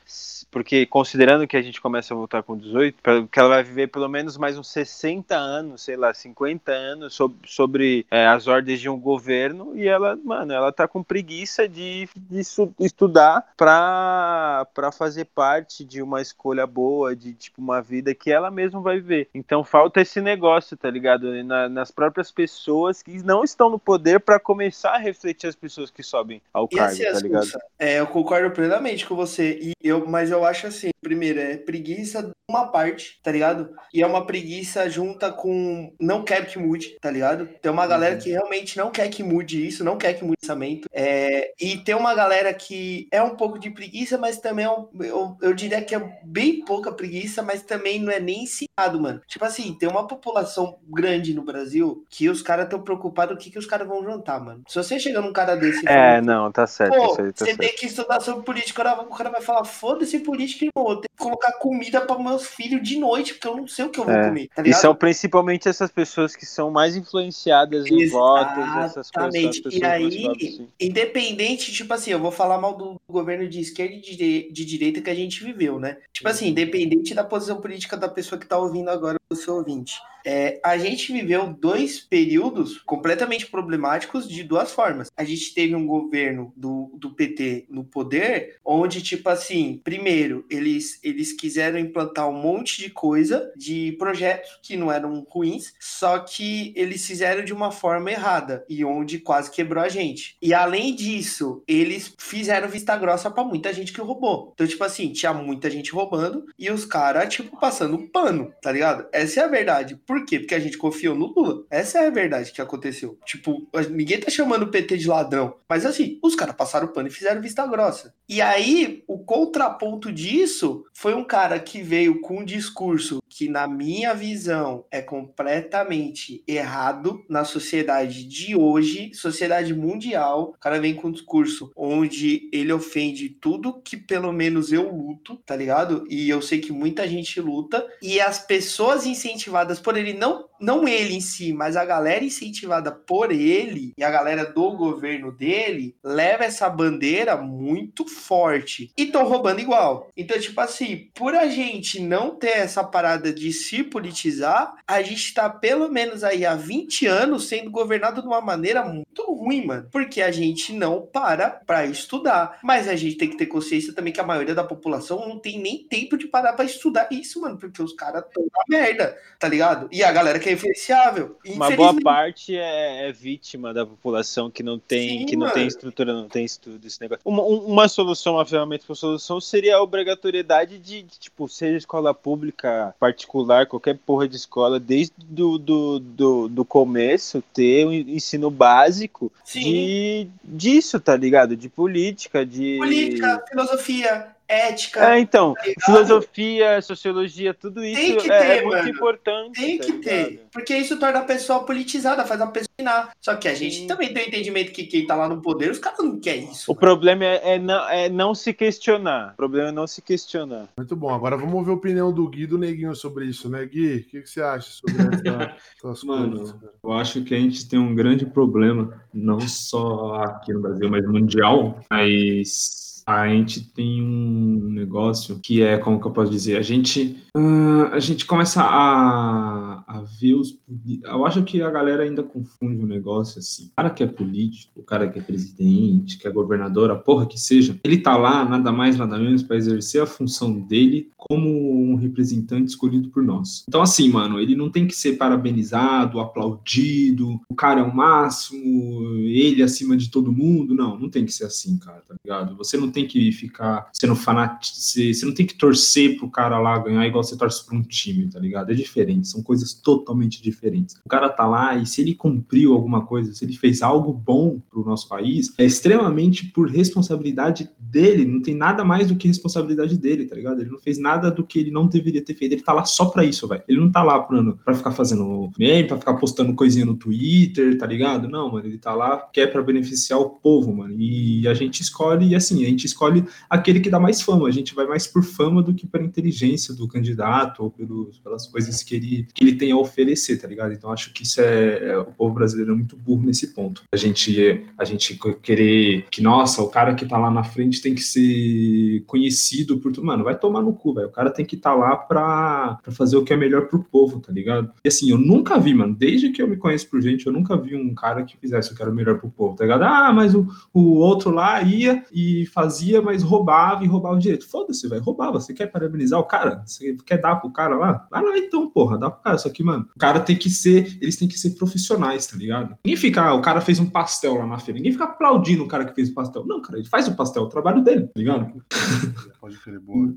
Porque considerando que a gente começa a voltar com 18, que ela vai viver pelo menos mais uns 60 anos, sei lá, 50 anos sob- sobre é, as ordens de um governo e ela, mano, ela tá com preguiça de, de estu- estudar pra, pra fazer parte de uma escolha boa, de tipo uma vida que ela mesma vai viver. Então falta esse negócio, tá ligado? Na- nas próprias pessoas que não estão no poder pra começar a refletir as pessoas que sobem ao E cargo, assim, tá ligado? É, eu concordo plenamente com você. E eu, mas eu acho assim, primeiro, é preguiça de uma parte, tá ligado? E é uma preguiça junta com não quer que mude, tá ligado? Tem uma galera Uhum. que realmente não quer que mude isso, não quer que mude o pensamento. É, e tem uma galera que é um pouco de preguiça, mas também é um- eu, eu diria que é bem pouca preguiça, mas também não é nem ensinado, mano. Tipo assim, tem uma população grande no Brasil que os caras estão preocupados com o que, que os caras vão jantar, mano. Se você chega num cara desse É, fala, não, tá certo, Pô, aí tá você certo. tem que estudar sobre política. O cara, vai falar, foda-se política, irmão. Eu tenho que colocar comida para meus filhos de noite, porque eu não sei o que eu vou É. comer. Tá E são principalmente essas pessoas que são mais influenciadas em votos, essas coisas. Exatamente. E aí, pobres, sim. independente, tipo assim, eu vou falar mal do governo de esquerda e de, de direita que a gente viveu, né? Tipo assim, Uhum. independente da posição política da pessoa que tá ouvindo agora seu ouvinte. É, a gente viveu dois períodos completamente problemáticos de duas formas. A gente teve um governo do, do PT no poder, onde, tipo assim, primeiro, eles, eles quiseram implantar um monte de coisa, de projetos que não eram ruins, só que eles fizeram de uma forma errada, e onde quase quebrou a gente. E além disso, eles fizeram vista grossa para muita gente que roubou. Então, tipo assim, tinha muita gente roubando e os caras, tipo, passando pano, tá ligado? Essa é a verdade. Por quê? Porque a gente confiou no Lula. Essa é a verdade que aconteceu. Tipo, ninguém tá chamando o PT de ladrão. Mas assim, os caras passaram o pano e fizeram vista grossa. E aí, o contraponto disso foi um cara que veio com um discurso que, na minha visão, é completamente errado na sociedade de hoje, sociedade mundial. O cara vem com um discurso onde ele ofende tudo que pelo menos eu luto, tá ligado? E eu sei que muita gente luta. E as pessoas incentivadas por ele não, não ele em si, mas a galera incentivada por ele e a galera do governo dele leva essa bandeira muito forte e estão roubando igual. Então, tipo assim, por a gente não ter essa parada de se politizar, a gente tá pelo menos aí há 20 anos sendo governado de uma maneira muito ruim, mano, porque a gente não para para estudar, mas a gente tem que ter consciência também que a maioria da população não tem nem tempo de parar para estudar isso, mano, porque os caras estão na merda, tá ligado? E a galera que é influenciável. Uma boa parte é, é, vítima da população que não tem, Sim, que não mano. tem estrutura, não tem estudo, esse negócio. Uma, um- uma solução, uma ferramenta para solução seria a obrigatoriedade de, de, tipo, seja escola pública, particular, qualquer porra de escola, desde do, do, do, do começo, ter um ensino básico Sim. de disso, tá ligado? De política, de. Política, filosofia, ética. É, então, tá filosofia, sociologia, tudo isso Tem que é, ter, é muito importante. Tem tá que ter, ligado? porque isso torna a pessoa politizada, faz a pessoa ensinar. Só que a gente Sim. também tem o entendimento que quem tá lá no poder, os caras não querem isso. O problema é, é não, é não se questionar. O problema é não se questionar. Muito bom. Agora vamos ouvir a opinião do Gui e do Neguinho sobre isso, né, Gui? O que, que você acha sobre essa, essas Mano, coisas? cara? Eu acho que a gente tem um grande problema, não só aqui no Brasil, mas mundial, mas a gente tem um negócio que é, como que eu posso dizer, a gente, ah, a gente começa a, a ver os... Eu acho que a galera ainda confunde um negócio assim. O cara que é político, o cara que é presidente, que é governador, a porra que seja, ele tá lá nada mais, nada menos para exercer a função dele como um representante escolhido por nós. Então, assim, mano, ele não tem que ser parabenizado, aplaudido, o cara é o máximo, ele acima de todo mundo. Não, não tem que ser assim, cara, tá ligado? Você não tem que ficar sendo fanático, você não tem que torcer pro cara lá ganhar igual você torce pra um time, tá ligado? É diferente, são coisas totalmente diferentes. O cara tá lá e se ele cumpriu alguma coisa, se ele fez algo bom pro nosso país, é extremamente por responsabilidade dele, não tem nada mais do que responsabilidade dele, tá ligado? Ele não fez nada do que ele não deveria ter feito, ele tá lá só pra isso, velho. Ele não tá lá pra, pra ficar fazendo meme, pra ficar postando coisinha no Twitter, tá ligado? Não, mano, ele tá lá que é pra beneficiar o povo, mano. E a gente escolhe, e assim, a gente escolhe aquele que dá mais fama, a gente vai mais por fama do que pela inteligência do candidato ou pelas coisas que ele, que ele tem a oferecer, tá ligado? Então acho que isso é, é- o povo brasileiro é muito burro nesse ponto. A gente a gente querer que nossa, o cara que tá lá na frente tem que ser conhecido por tudo, mano, vai tomar no cu, velho. O cara tem que estar lá pra, pra fazer o que é melhor pro povo, tá ligado? E assim, eu nunca vi, mano, desde que eu me conheço por gente, eu nunca vi um cara que fizesse o que era melhor pro povo, tá ligado? Ah, mas o, o outro lá ia e fazia, mas roubava e roubava o direito. Foda-se, velho, roubava. Você quer parabenizar o cara? Você quer dar pro cara lá? Vai lá então, porra, dá pro cara. Só que, mano, o cara tem que ser, eles têm que ser profissionais, tá ligado? Ninguém fica, ah, o cara fez um pastel lá na feira, ninguém fica aplaudindo o cara que fez o pastel. Não, cara, ele faz o pastel, é o trabalho dele, tá ligado? Pode crer, boa.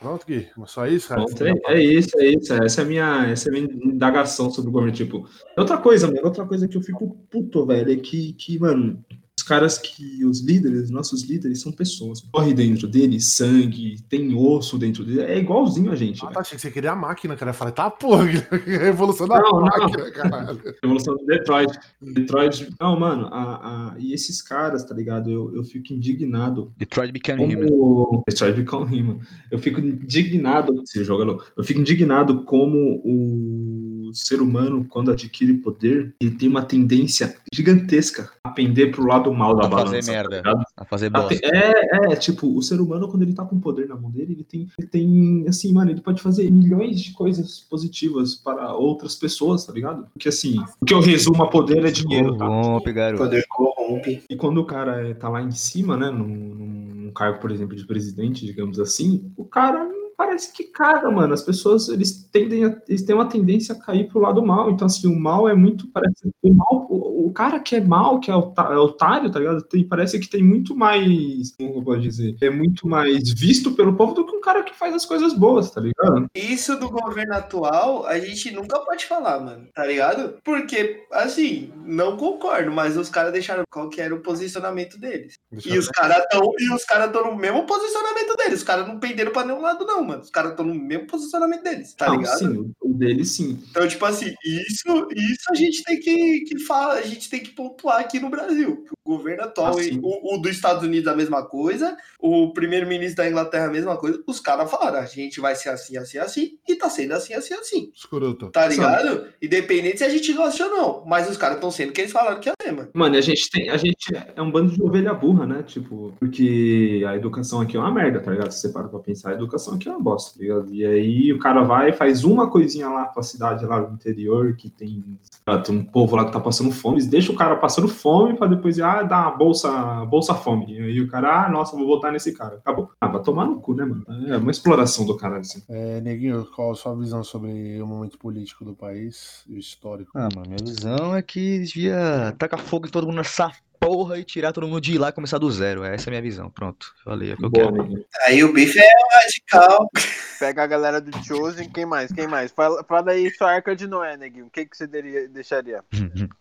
Pronto, Gui. Mas Só isso, cara? Pronto, é, é isso, é isso. Essa é a minha, essa é a minha indagação sobre o governo. Tipo, outra coisa, mano, outra coisa que eu fico puto, velho, é que, que mano, caras que, os líderes, nossos líderes são pessoas. Corre dentro deles sangue, tem osso dentro deles. É igualzinho a gente, Ah, tá, achei que você queria a máquina, cara. Eu falei, tá, porra, Gui, revolução da Não, não. máquina, caralho. Revolução de Detroit. Detroit. Não, mano, a, a- e esses caras, tá ligado? Eu, eu fico indignado Detroit Become Human. como Detroit Become Human. Eu fico indignado, esse jogo é louco. Eu fico indignado como o ser humano, quando adquire poder, ele tem uma tendência gigantesca a pender pro lado mal da A balança. fazer tá merda. ligado? A fazer A bosta. É, é, tipo, o ser humano, quando ele tá com poder na mão dele, ele tem, ele tem, assim, mano, ele pode fazer milhões de coisas positivas para outras pessoas, tá ligado? Porque, assim, o que eu resumo a poder é dinheiro, tá? Corrompe, garoto. Poder corrompe. E quando o cara é- tá lá em cima, né, num, num cargo, por exemplo, de presidente, digamos assim, o cara parece que caga, mano. As pessoas, eles tendem a, eles têm uma tendência a cair pro lado mal. Então, assim, o mal é muito, parece, o mal, o, o cara que é mal, que é, é otário, tá ligado? Tem, parece que tem muito mais, como eu posso dizer, é muito mais visto pelo povo do que um cara que faz as coisas boas, tá ligado? Isso do governo atual, a gente nunca pode falar, mano. Tá ligado? Porque, assim, não concordo, mas os caras deixaram qual que era o posicionamento deles. Deixa E os caras estão e os caras estão no mesmo posicionamento deles. Os caras não penderam pra nenhum lado, não, mano. Os caras estão no mesmo posicionamento deles, tá Não, ligado? sim, o dele sim. Então, tipo assim, isso, isso a gente tem que, que falar, a gente tem que pontuar aqui no Brasil. Governo atual, Ah, sim. o, o dos Estados Unidos a mesma coisa, o primeiro-ministro da Inglaterra a mesma coisa. Os caras falaram, a gente vai ser assim, assim, assim, e tá sendo assim, assim, assim. Escroto. Tá ligado? Independente se a gente gosta ou não. Mas os caras estão sendo o que eles falaram que ia ser, mano. Mano, e a gente tem, a gente é um bando de ovelha burra, né? Tipo, porque a educação aqui é uma merda, tá ligado? Se você para pra pensar, a educação aqui é uma bosta, tá ligado? E aí o cara vai e faz uma coisinha lá pra cidade lá no interior, que tem, tem um povo lá que tá passando fome, eles deixam o cara passando fome pra depois ah, dar uma bolsa, bolsa fome. E aí o cara, ah, nossa, vou votar nesse cara. Acabou. Ah, vai tomar no cu, né, mano? É uma exploração do cara, assim. É, Neguinho, qual a sua visão sobre o momento político do país e o histórico? Ah, mano, minha visão é que devia tacar fogo em todo mundo nessa porra e tirar todo mundo de lá e começar do zero. Essa é a minha visão. Pronto, falei, é o que eu Boa, quero. neguinho. Aí o bife é radical. Pega a galera do Chosen, quem mais? Quem mais? Fala, fala aí sua arca de Noé, Neguinho. O que, que você deria- deixaria?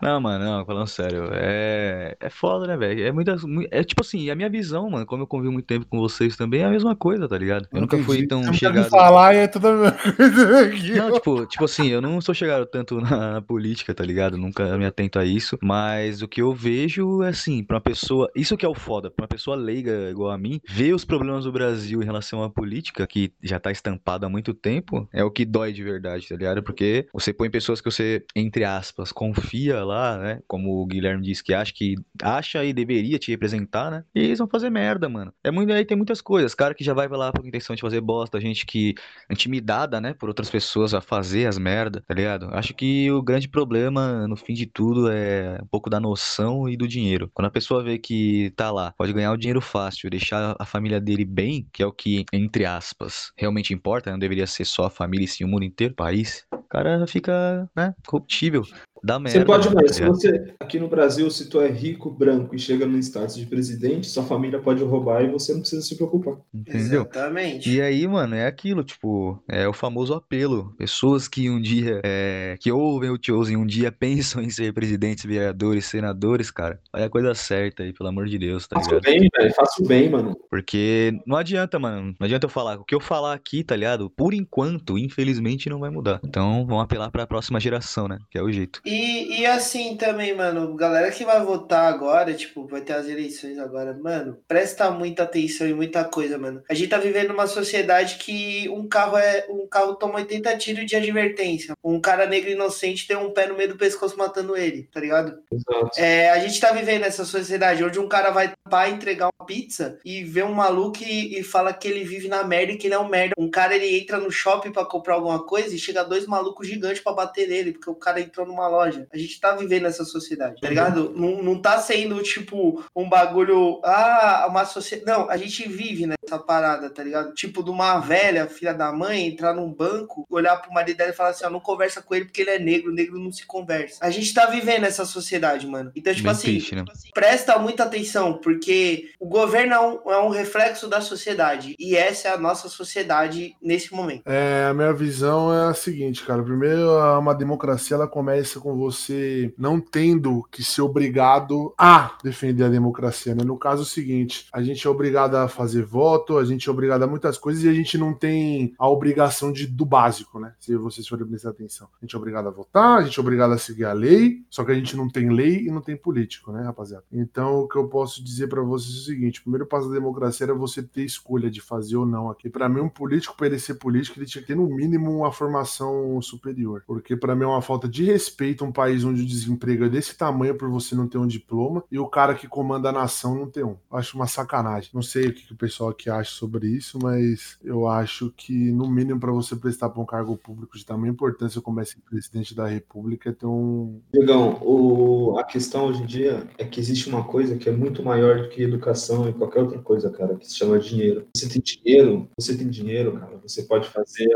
Não, mano, não, falando sério, é, é foda, né, velho? É muita, mu- é tipo assim, a minha visão, mano, como eu convivo muito tempo com vocês também, é a mesma coisa, tá ligado? Eu nunca fui Entendi. tão Você chegado. me falar e é tudo a mesma coisa aqui. Não, tipo, tipo assim, eu não sou chegado tanto na, na política, tá ligado? Nunca me atento a isso. Mas o que eu vejo é assim, pra uma pessoa. Isso que é o foda, pra uma pessoa leiga igual a mim, ver os problemas do Brasil em relação à política, que já tá estampado há muito tempo, é o que dói de verdade, tá ligado? Porque você põe pessoas que você, entre aspas, confia lá, né? Como o Guilherme disse que acha que acha e deveria te representar, né? E eles vão fazer merda, mano. É muito aí tem muitas coisas. Cara que já vai lá com intenção de fazer bosta, gente que intimidada, né, por outras pessoas a fazer as merda, tá ligado? Acho que o grande problema, no fim de tudo, é um pouco da noção e do dinheiro. Quando a pessoa vê que tá lá, pode ganhar o dinheiro fácil, deixar a família dele bem, que é o que, entre aspas, realmente importa, não deveria ser só a família e sim o mundo inteiro, o país, o cara fica, né, corruptível. Dá merda. Você pode, tá mas se ligado? você, aqui no Brasil, se tu é rico, branco e chega no status de presidente, sua família pode roubar e você não precisa se preocupar. Entendeu? Exatamente. E aí, mano, é aquilo, tipo, é o famoso apelo. Pessoas que um dia, é, que ouvem o Chosen um dia pensam em ser presidentes, vereadores, senadores, cara. Olha a coisa certa aí, pelo amor de Deus, tá Faço ligado? bem, velho. Faço bem, mano. Porque não adianta, mano. Não adianta eu falar. O que eu falar aqui, tá ligado? Por enquanto, infelizmente, não vai mudar. Então, vamos apelar pra próxima geração, né? Que é o jeito. E, e assim também, mano, galera que vai votar agora, tipo, vai ter as eleições agora, mano, presta muita atenção em muita coisa, mano. A gente tá vivendo numa sociedade que um carro é. Um carro toma 80 tiros de advertência. Um cara negro inocente tem um pé no meio do pescoço matando ele, tá ligado? Exato. É, a gente tá vivendo essa sociedade onde um cara vai pra entregar uma pizza e vê um maluco e, e fala que ele vive na merda e que ele é um merda. Um cara ele entra no shopping pra comprar alguma coisa e chega dois malucos gigantes pra bater nele, porque o cara entrou numa loja. A gente tá vivendo essa sociedade, tá ligado? Não, não tá sendo tipo um bagulho. Ah, uma sociedade. Não, a gente vive nessa parada, tá ligado? Tipo, de uma velha, filha da mãe, entrar num banco, olhar pro marido dela e falar assim: ó, não conversa com ele porque ele é negro, negro não se conversa. A gente tá vivendo essa sociedade, mano. Então, tipo Bem assim, triste, né? presta muita atenção, porque o governo é um, é um reflexo da sociedade. E essa é a nossa sociedade nesse momento. É, a minha visão é a seguinte, cara. Primeiro, uma democracia ela começa com com você não tendo que ser obrigado a defender a democracia, né? No caso é o seguinte, a gente é obrigado a fazer voto, a gente é obrigado a muitas coisas e a gente não tem a obrigação de, do básico, né? Se vocês forem prestar atenção. A gente é obrigado a votar, a gente é obrigado a seguir a lei, só que a gente não tem lei e não tem político, né, rapaziada? Então, o que eu posso dizer para vocês é o seguinte: o primeiro passo da democracia era você ter escolha de fazer ou não aqui. Para mim, um político, para ele ser político, ele tinha que ter no mínimo uma formação superior. Porque para mim é uma falta de respeito um país onde o desemprego é desse tamanho por você não ter um diploma e o cara que comanda a nação não ter um. Acho uma sacanagem. Não sei o que, que o pessoal aqui acha sobre isso, mas eu acho que no mínimo para você prestar para um cargo público de tamanha importância como é ser presidente da República é ter um. Digão, o... a questão hoje em dia é que existe uma coisa que é muito maior do que educação e qualquer outra coisa, cara, que se chama dinheiro. Você tem dinheiro, você tem dinheiro, cara, você pode fazer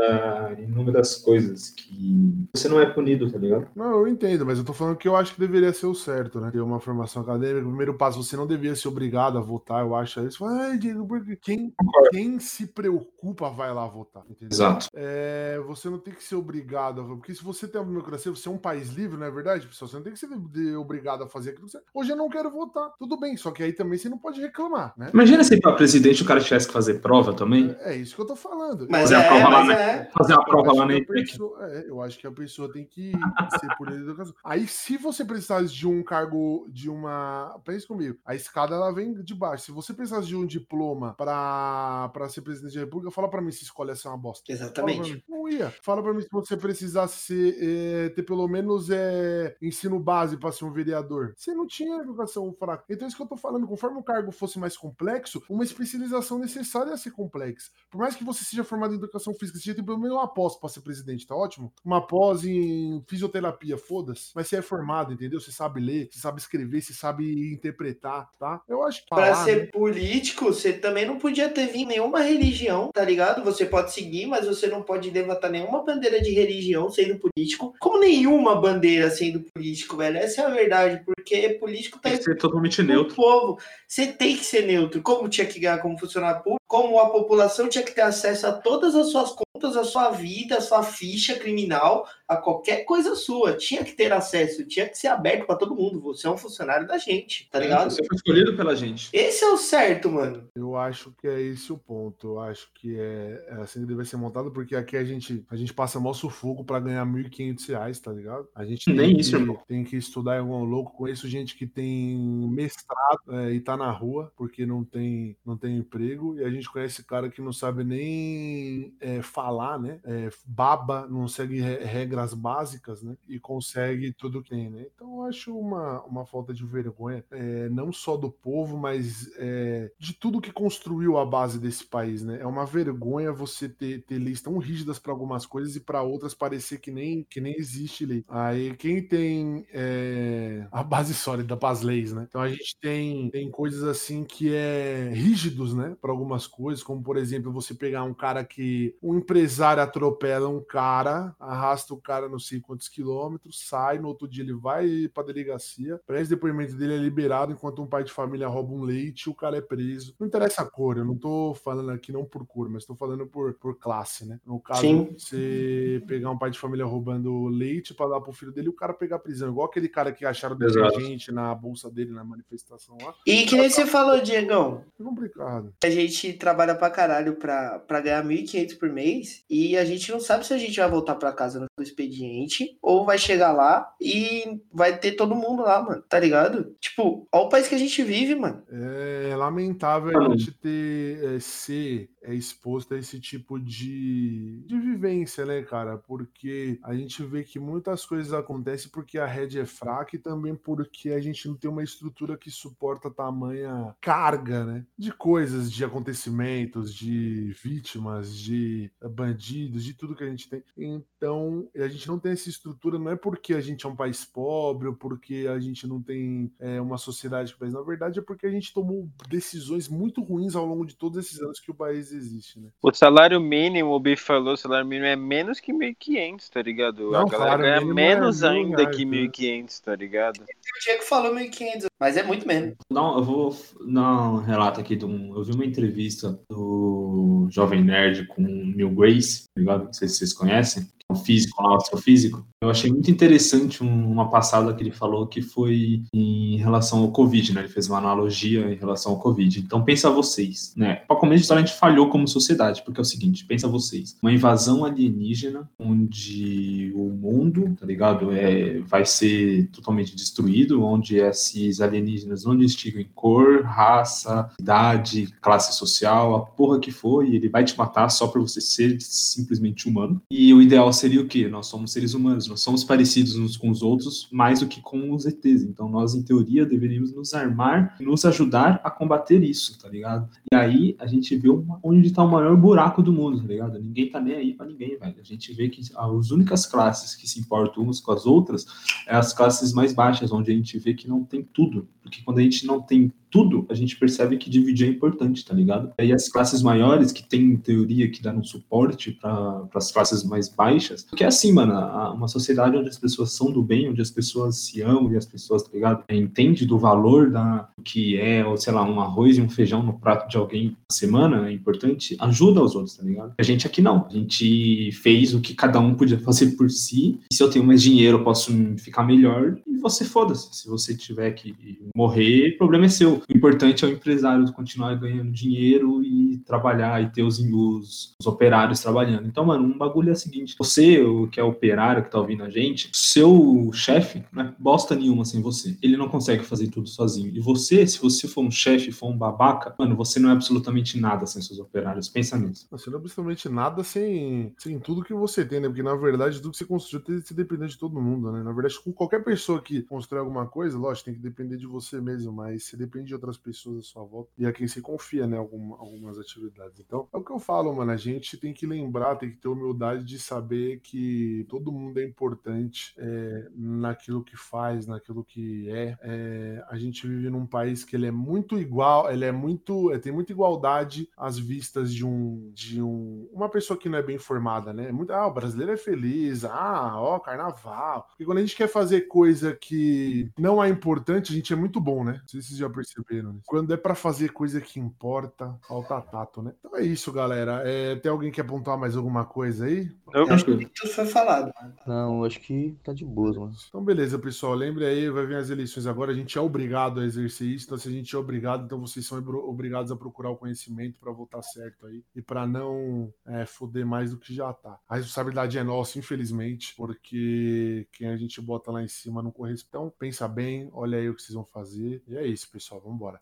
inúmeras coisas que você não é punido, tá ligado? Não, eu entendo, mas eu tô falando que eu acho que deveria ser o certo, né? Ter uma formação acadêmica. O primeiro passo, você não deveria ser obrigado a votar, eu acho. Aí você fala, ai, Diego, porque quem, quem se preocupa vai lá votar, entendeu? Exato. É, você não tem que ser obrigado, a- porque se você tem uma democracia, você é um país livre, não é verdade, pessoal? Você não tem que ser obrigado a fazer aquilo que você. Hoje eu não quero votar. Tudo bem, só que aí também você não pode reclamar, né? Imagina se para presidente o cara tivesse que fazer prova também. É isso que eu tô falando. Mas Fazer a é, prova lá, né? é. Fazer a prova lá na a pessoa- é, eu acho que a pessoa tem que ser por educação. Aí, se você precisasse de um cargo, de uma. Pense comigo, a escada ela vem de baixo. Se você precisasse de um diploma pra, pra ser presidente da república, fala pra mim se escolhe essa é uma bosta. Exatamente. mim. Não ia. Fala pra mim se você precisasse ser, é, ter pelo menos é, ensino base pra ser um vereador. Você não tinha educação fraca. Então, é isso que eu tô falando. Conforme o cargo fosse mais complexo, uma especialização necessária ia ser complexa. Por mais que você seja formado em educação física, você já tem pelo menos uma pós pra ser presidente, tá ótimo? Uma pós em fisioterapia, foda-se. Mas você é formado, entendeu? Você sabe ler, você sabe escrever, você sabe interpretar, tá? Eu acho que. Pra ser né? político, você também não podia ter vindo nenhuma religião, tá ligado? Você pode seguir, mas você não pode levantar nenhuma bandeira de religião sendo político. Como nenhuma bandeira sendo político, velho. Essa é a verdade, porque político tá Tem que ser totalmente o neutro. povo. Você tem que ser neutro. Como tinha que ganhar como funcionário público, como a população tinha que ter acesso a todas as suas contas, a sua vida, a sua ficha criminal, a qualquer coisa sua. Tinha que ter acesso, tinha que ser aberto pra todo mundo. Você é um funcionário da gente, tá ligado? Você foi escolhido pela gente. Esse é o certo, mano. Eu acho que é esse o ponto. Eu acho que é, é assim que deve ser montado, porque aqui a gente, a gente passa mó sufoco pra ganhar 1.500 reais, tá ligado? A gente tem, Nem que, isso, irmão. tem que estudar igual um louco. Conheço gente que tem mestrado é, e tá na rua porque não tem, não tem emprego. E a gente conhece cara que não sabe nem é, falar, né? É, baba, não segue re- regras básicas, né? E consegue tudo que tem, né? Então eu acho uma, uma falta de vergonha, é, não só do povo, mas é, de tudo que construiu a base desse país, né? É uma vergonha você ter, ter leis tão rígidas para algumas coisas e para outras parecer que nem, que nem existe lei. Aí quem tem é, a base sólida para as leis, né? Então a gente tem, tem coisas assim que é rígidos, né? Para algumas coisas, como por exemplo você pegar um cara que um empresário atropela um cara, arrasta o cara não sei quantos quilômetros, sai, no outro dia ele vai para delegacia, presta depoimento dele é liberado enquanto um pai de família rouba um leite, o cara é preso. Não interessa a cor, eu não tô falando aqui não por cor, mas tô falando por, por classe, né? No caso, Sim. você pegar um pai de família roubando leite para dar pro filho dele, o cara pegar prisão, igual aquele cara que acharam detergente na bolsa dele na manifestação lá. E que nem você falou, Diegão, É complicado. a gente trabalha pra caralho pra, pra ganhar 1.500 por mês e a gente não sabe se a gente vai voltar pra casa no expediente ou vai chegar lá e vai ter todo mundo lá, mano, tá ligado? Tipo, olha o país que a gente vive, mano. É lamentável a gente ter é, ser é, exposto a esse tipo de, de vivência, né, cara? Porque a gente vê que muitas coisas acontecem porque a rede é fraca e também porque a gente não tem uma estrutura que suporta tamanha carga, né? De coisas, de acontecimentos, de vítimas, de bandidos, de tudo que a gente tem. Então, a gente não tem essa estrutura, não é porque a gente é um país pobre ou porque a gente não tem é, uma sociedade que faz. Na verdade, é porque a gente tomou decisões muito ruins ao longo de todos esses anos que o país existe, né? O salário mínimo, o Bi falou, o salário mínimo é menos que 1.500, tá ligado? Não, a o galera salário ganha é menos mil ainda reais, que né? 1.500, tá ligado? O Diego falou 1.500, mas é muito menos. Não, eu vou dar um relato aqui de um. Eu vi uma entrevista do Jovem Nerd com o Neil Grace, tá ligado? Não sei se vocês conhecem, que é um físico lá, astrofísico. Eu achei muito interessante um- uma passada que ele falou que foi em relação ao Covid, né? Ele fez uma analogia em relação ao Covid. Então pensa vocês, né? Para começo de história a gente falhou como sociedade, porque é o seguinte, pensa vocês, uma invasão alienígena onde o mundo, tá ligado? É, vai ser totalmente destruído, onde esses alienígenas não distinguem cor, raça, idade, classe social, a porra que for, e ele vai te matar só por você ser simplesmente humano. E o ideal seria o quê? Nós somos seres humanos, nós somos parecidos uns com os outros mais do que com os ETs. Então nós, em teoria, deveríamos nos armar e nos ajudar a combater isso, tá ligado? E aí a gente vê uma- onde tá o maior buraco do mundo, tá ligado? Ninguém tá nem aí pra ninguém, velho. A gente vê que as únicas classes que se importam umas com as outras é as classes mais baixas, onde a gente vê que não tem tudo. Porque quando a gente não tem tudo, a gente percebe que dividir é importante, tá ligado? E as classes maiores, que tem em teoria que dão um suporte para as classes mais baixas, porque é assim, mano, uma sociedade onde as pessoas são do bem, onde as pessoas se amam e as pessoas, tá ligado? É, entende do valor da que é, ou sei lá, um arroz e um feijão no prato de alguém na semana, é importante, ajuda os outros, tá ligado? A gente aqui não. A gente fez o que cada um podia fazer por si. E se eu tenho mais dinheiro, eu posso ficar melhor. E você foda-se. Se você tiver que morrer, o problema é seu. O importante é o empresário continuar ganhando dinheiro e trabalhar e ter os, os, os operários trabalhando. Então, mano, um bagulho é o seguinte: você, o que é operário que tá ouvindo a gente, seu chefe não é bosta nenhuma sem você. Ele não consegue fazer tudo sozinho. E você, se você for um chefe, for um babaca, mano, você não é absolutamente nada sem seus operários. Pensa nisso. Você não é absolutamente nada sem, sem tudo que você tem, né? Porque na verdade tudo que você construiu tem que ser dependente de todo mundo, né? Na verdade, com qualquer pessoa que constrói alguma coisa, lógico, tem que depender de você mesmo, mas você depende de outras pessoas à sua volta e a quem você confia, né? Algum, algumas atividades. Então, é o que eu falo, mano. A gente tem que lembrar, tem que ter humildade de saber que todo mundo é importante é, naquilo que faz, naquilo que é. É, A gente vive num país que ele é muito igual, ele é muito. é, tem muita igualdade às vistas de um de um uma pessoa que não é bem formada, né? Muito, ah, o brasileiro é feliz, ah, ó, carnaval. Porque quando a gente quer fazer coisa que não é importante, a gente é muito bom, né? Não sei se vocês já perceberam. Isso. Quando é pra fazer coisa que importa, falta tato, né? Então é isso, galera. É, tem alguém que quer apontar mais alguma coisa aí? Eu, Acho que tudo foi falado. mano. Não, acho que tá de boas, mano. Então, beleza, pessoal. Lembre aí, vai vir as eleições agora. A gente é obrigado a exercer isso. Então, se a gente é obrigado, então vocês são obrigados a procurar o conhecimento para votar certo aí e para não é, foder mais do que já tá. A responsabilidade é nossa, infelizmente, porque quem a gente bota lá em cima não corresponde. Então, pensa bem, olha aí o que vocês vão fazer. E é isso, pessoal. Vamos embora.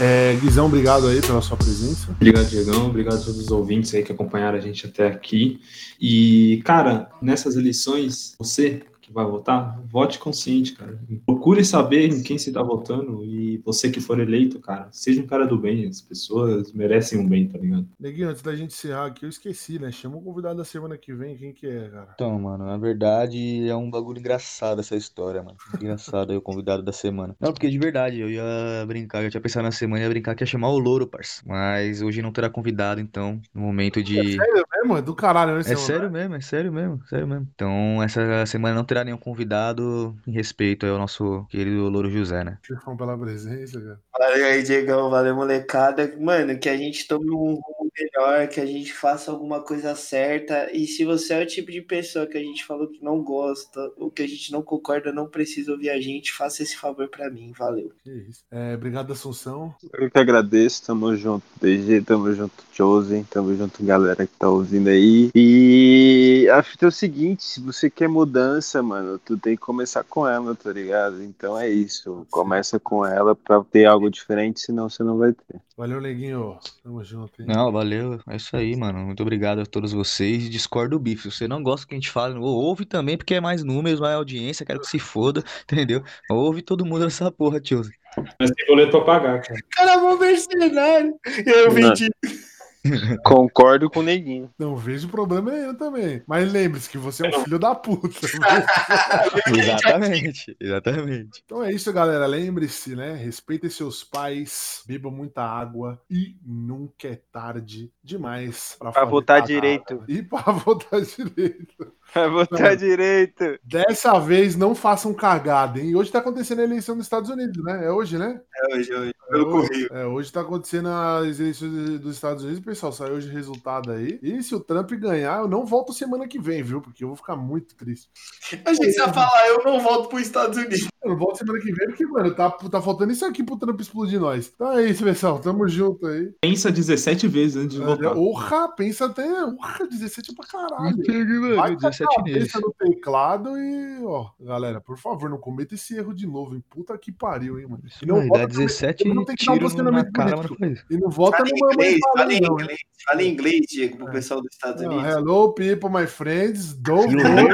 É, Guizão, obrigado aí pela sua presença. Obrigado, Diegão. Obrigado a todos os ouvintes aí que acompanharam a gente até aqui. E, cara, nessas eleições, você que vai votar, vote consciente, cara. Procure saber em quem você tá votando e você que for eleito, cara, seja um cara do bem. As pessoas merecem um bem, tá ligado? Neguinho, antes da gente encerrar aqui, eu esqueci, né? Chama o convidado da semana que vem. Quem que é, cara? Então, mano, na verdade é um bagulho engraçado essa história, mano. Engraçado aí o convidado da semana. Não, porque de verdade, eu ia brincar, eu tinha pensado na semana, ia brincar que ia chamar o Louro, parça. Mas hoje não terá convidado, então, no momento de. Sério mesmo? É do caralho, né? É sério mesmo, é sério mesmo, sério mesmo. Então, essa semana não terá nenhum convidado em respeito ao nosso querido Louro José, né? Chefão pela presença, cara. Valeu aí, Diegão. Valeu, molecada. Mano, que a gente tome um rumo melhor, que a gente faça alguma coisa certa. E se você é o tipo de pessoa que a gente falou que não gosta, ou que a gente não concorda, não precisa ouvir a gente, faça esse favor pra mim. Valeu. Que isso. É, obrigado, Assunção. Eu que agradeço, tamo junto, DG, tamo junto, Chosen, tamo junto, galera que tá ouvindo aí. E a fita é o seguinte, se você quer mudança, mano, tu tem que começar com ela, tá ligado? Então é isso, começa com ela pra ter algo diferente, senão você não vai ter. Valeu, Neguinho. Tamo junto, hein? Não, valeu. É isso aí, mano. Muito obrigado a todos vocês. Discordo do bife. Se você não gosta que a gente fale, ouve também, porque é mais números, mais audiência. Quero que se foda, entendeu? Ouve todo mundo nessa porra, tio. Mas tem boleto pra pagar, cara. Cara, bom mercenário. Eu Não. vendi. Concordo com o neguinho. Não vejo problema nenhum também. Mas lembre-se que você é um filho da puta. Exatamente, exatamente. Então é isso, galera. Lembre-se, né? Respeitem seus pais, bebam muita água e nunca é tarde demais Pra fazer votar cagada. direito. E pra votar direito. Vai votar direito. Dessa vez não façam cagada, hein? Hoje tá acontecendo a eleição nos Estados Unidos, né? É hoje, né? É hoje, hoje. É Pelo hoje. correio. É, hoje tá acontecendo as eleições dos Estados Unidos, pessoal. Saiu hoje o resultado aí. E se o Trump ganhar, eu não volto semana que vem, viu? Porque eu vou ficar muito triste. A gente ia falar, eu não volto pros Estados Unidos. Eu não volto semana que vem, porque, mano, tá, tá faltando isso aqui pro Trump explodir nós. Então é isso, pessoal. Tamo junto aí. Pensa 17 vezes antes de votar. Porra, pensa até. Porra, 17 pra caralho. Mano, Vai com a 17 neles. cabeça no teclado e, ó, galera, por favor, não cometa esse erro de novo, hein? Puta que pariu, hein, mano. E não Mano, vota dá também- 17 não tem que dar um posicionamento cara, bonito. não. E não vota Fala no em mamãe inglês, fala em não, inglês. Fala em inglês, Diego, pro pessoal dos Estados Não, Unidos. hello, people, my friends. Don't hein?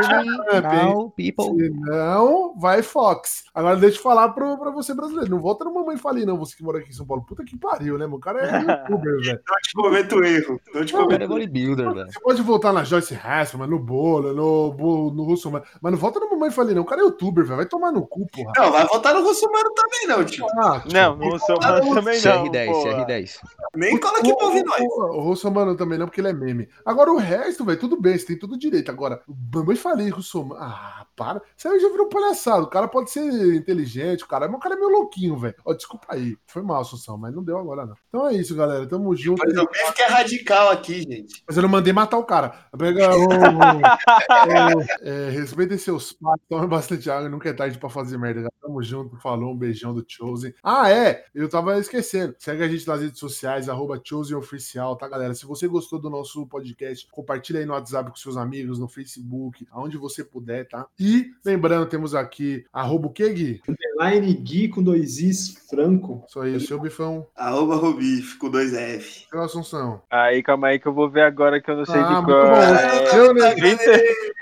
now, people? Senão, vai Fox. Agora deixa eu falar pro, pra você brasileiro. Não volta no mamãe falei, não, você que mora aqui em São Paulo. Puta que pariu, né, mano? O cara é youtuber, velho. Não te cometo erro. Não te O cara cometo é bodybuilder, velho. Você pode voltar na Joyce Hassman, no Bolo, no, no Russo, mas mas não volta no mamãe falei, não. O cara é youtuber, velho. Vai tomar no cu, porra. Não, vai votar no Russomano também, não, tio. Ah, tio. Não, sou mano também não. CR10, porra. CR10. Nem cola aqui pra ouvir nós. O, o Russomano também não, porque ele é meme. Agora o resto, velho, tudo bem, você tem tudo direito. Agora, o mamãe falei, Russomano. Ah, para. Você aí já virou palhaçado. O cara pode ser inteligente, cara, mas o cara é meio louquinho, velho. Ó, desculpa aí. Foi mal, Assunção, mas não deu agora, não. Então é isso, galera. Tamo junto. Mas o bife que é radical aqui, gente. Mas eu não mandei matar o cara. Pega o. o- é, respeitem seus pais, tomem bastante água, nunca é tarde pra fazer merda. Já Tamo junto, falou, um beijão do Chosen. Ah, é, eu tava esquecendo. Segue a gente nas redes sociais, arroba Chosen Oficial, tá, galera? Se você gostou do nosso podcast, compartilha aí no WhatsApp com seus amigos, no Facebook, aonde você puder, tá? E lembrando, temos aqui arroba que, Gui? Underline Gui com dois Is Franco. Isso aí, seu bifão, Arroba Rubif com dois F. seu Assunção. Aí, calma aí que eu vou ver agora que eu não sei Ah, de muito qual. bom. É...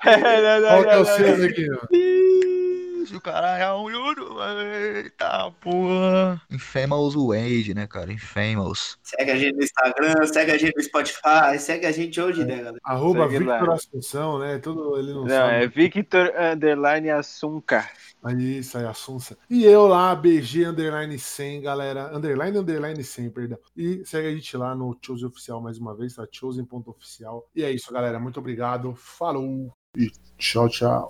Qual que é o seu, neguinho? Isso, caralho, é um Yuro. Eita, porra. Infamous Wage, né, cara? Infamous. Segue a gente no Instagram, segue a gente no Spotify, segue a gente hoje, né, galera? Arroba Segue lá. Victor Assunção, né? Tudo ele não, Não, sabe. é Victor Underline Assunca. Isso aí, Assunça. E eu lá, BG Underline 100, galera. Underline, Underline 100, perdão. E segue a gente lá no Chosen Oficial mais uma vez, tá? Chosen.oficial. E é isso, galera. Muito obrigado. Falou e tchau, tchau.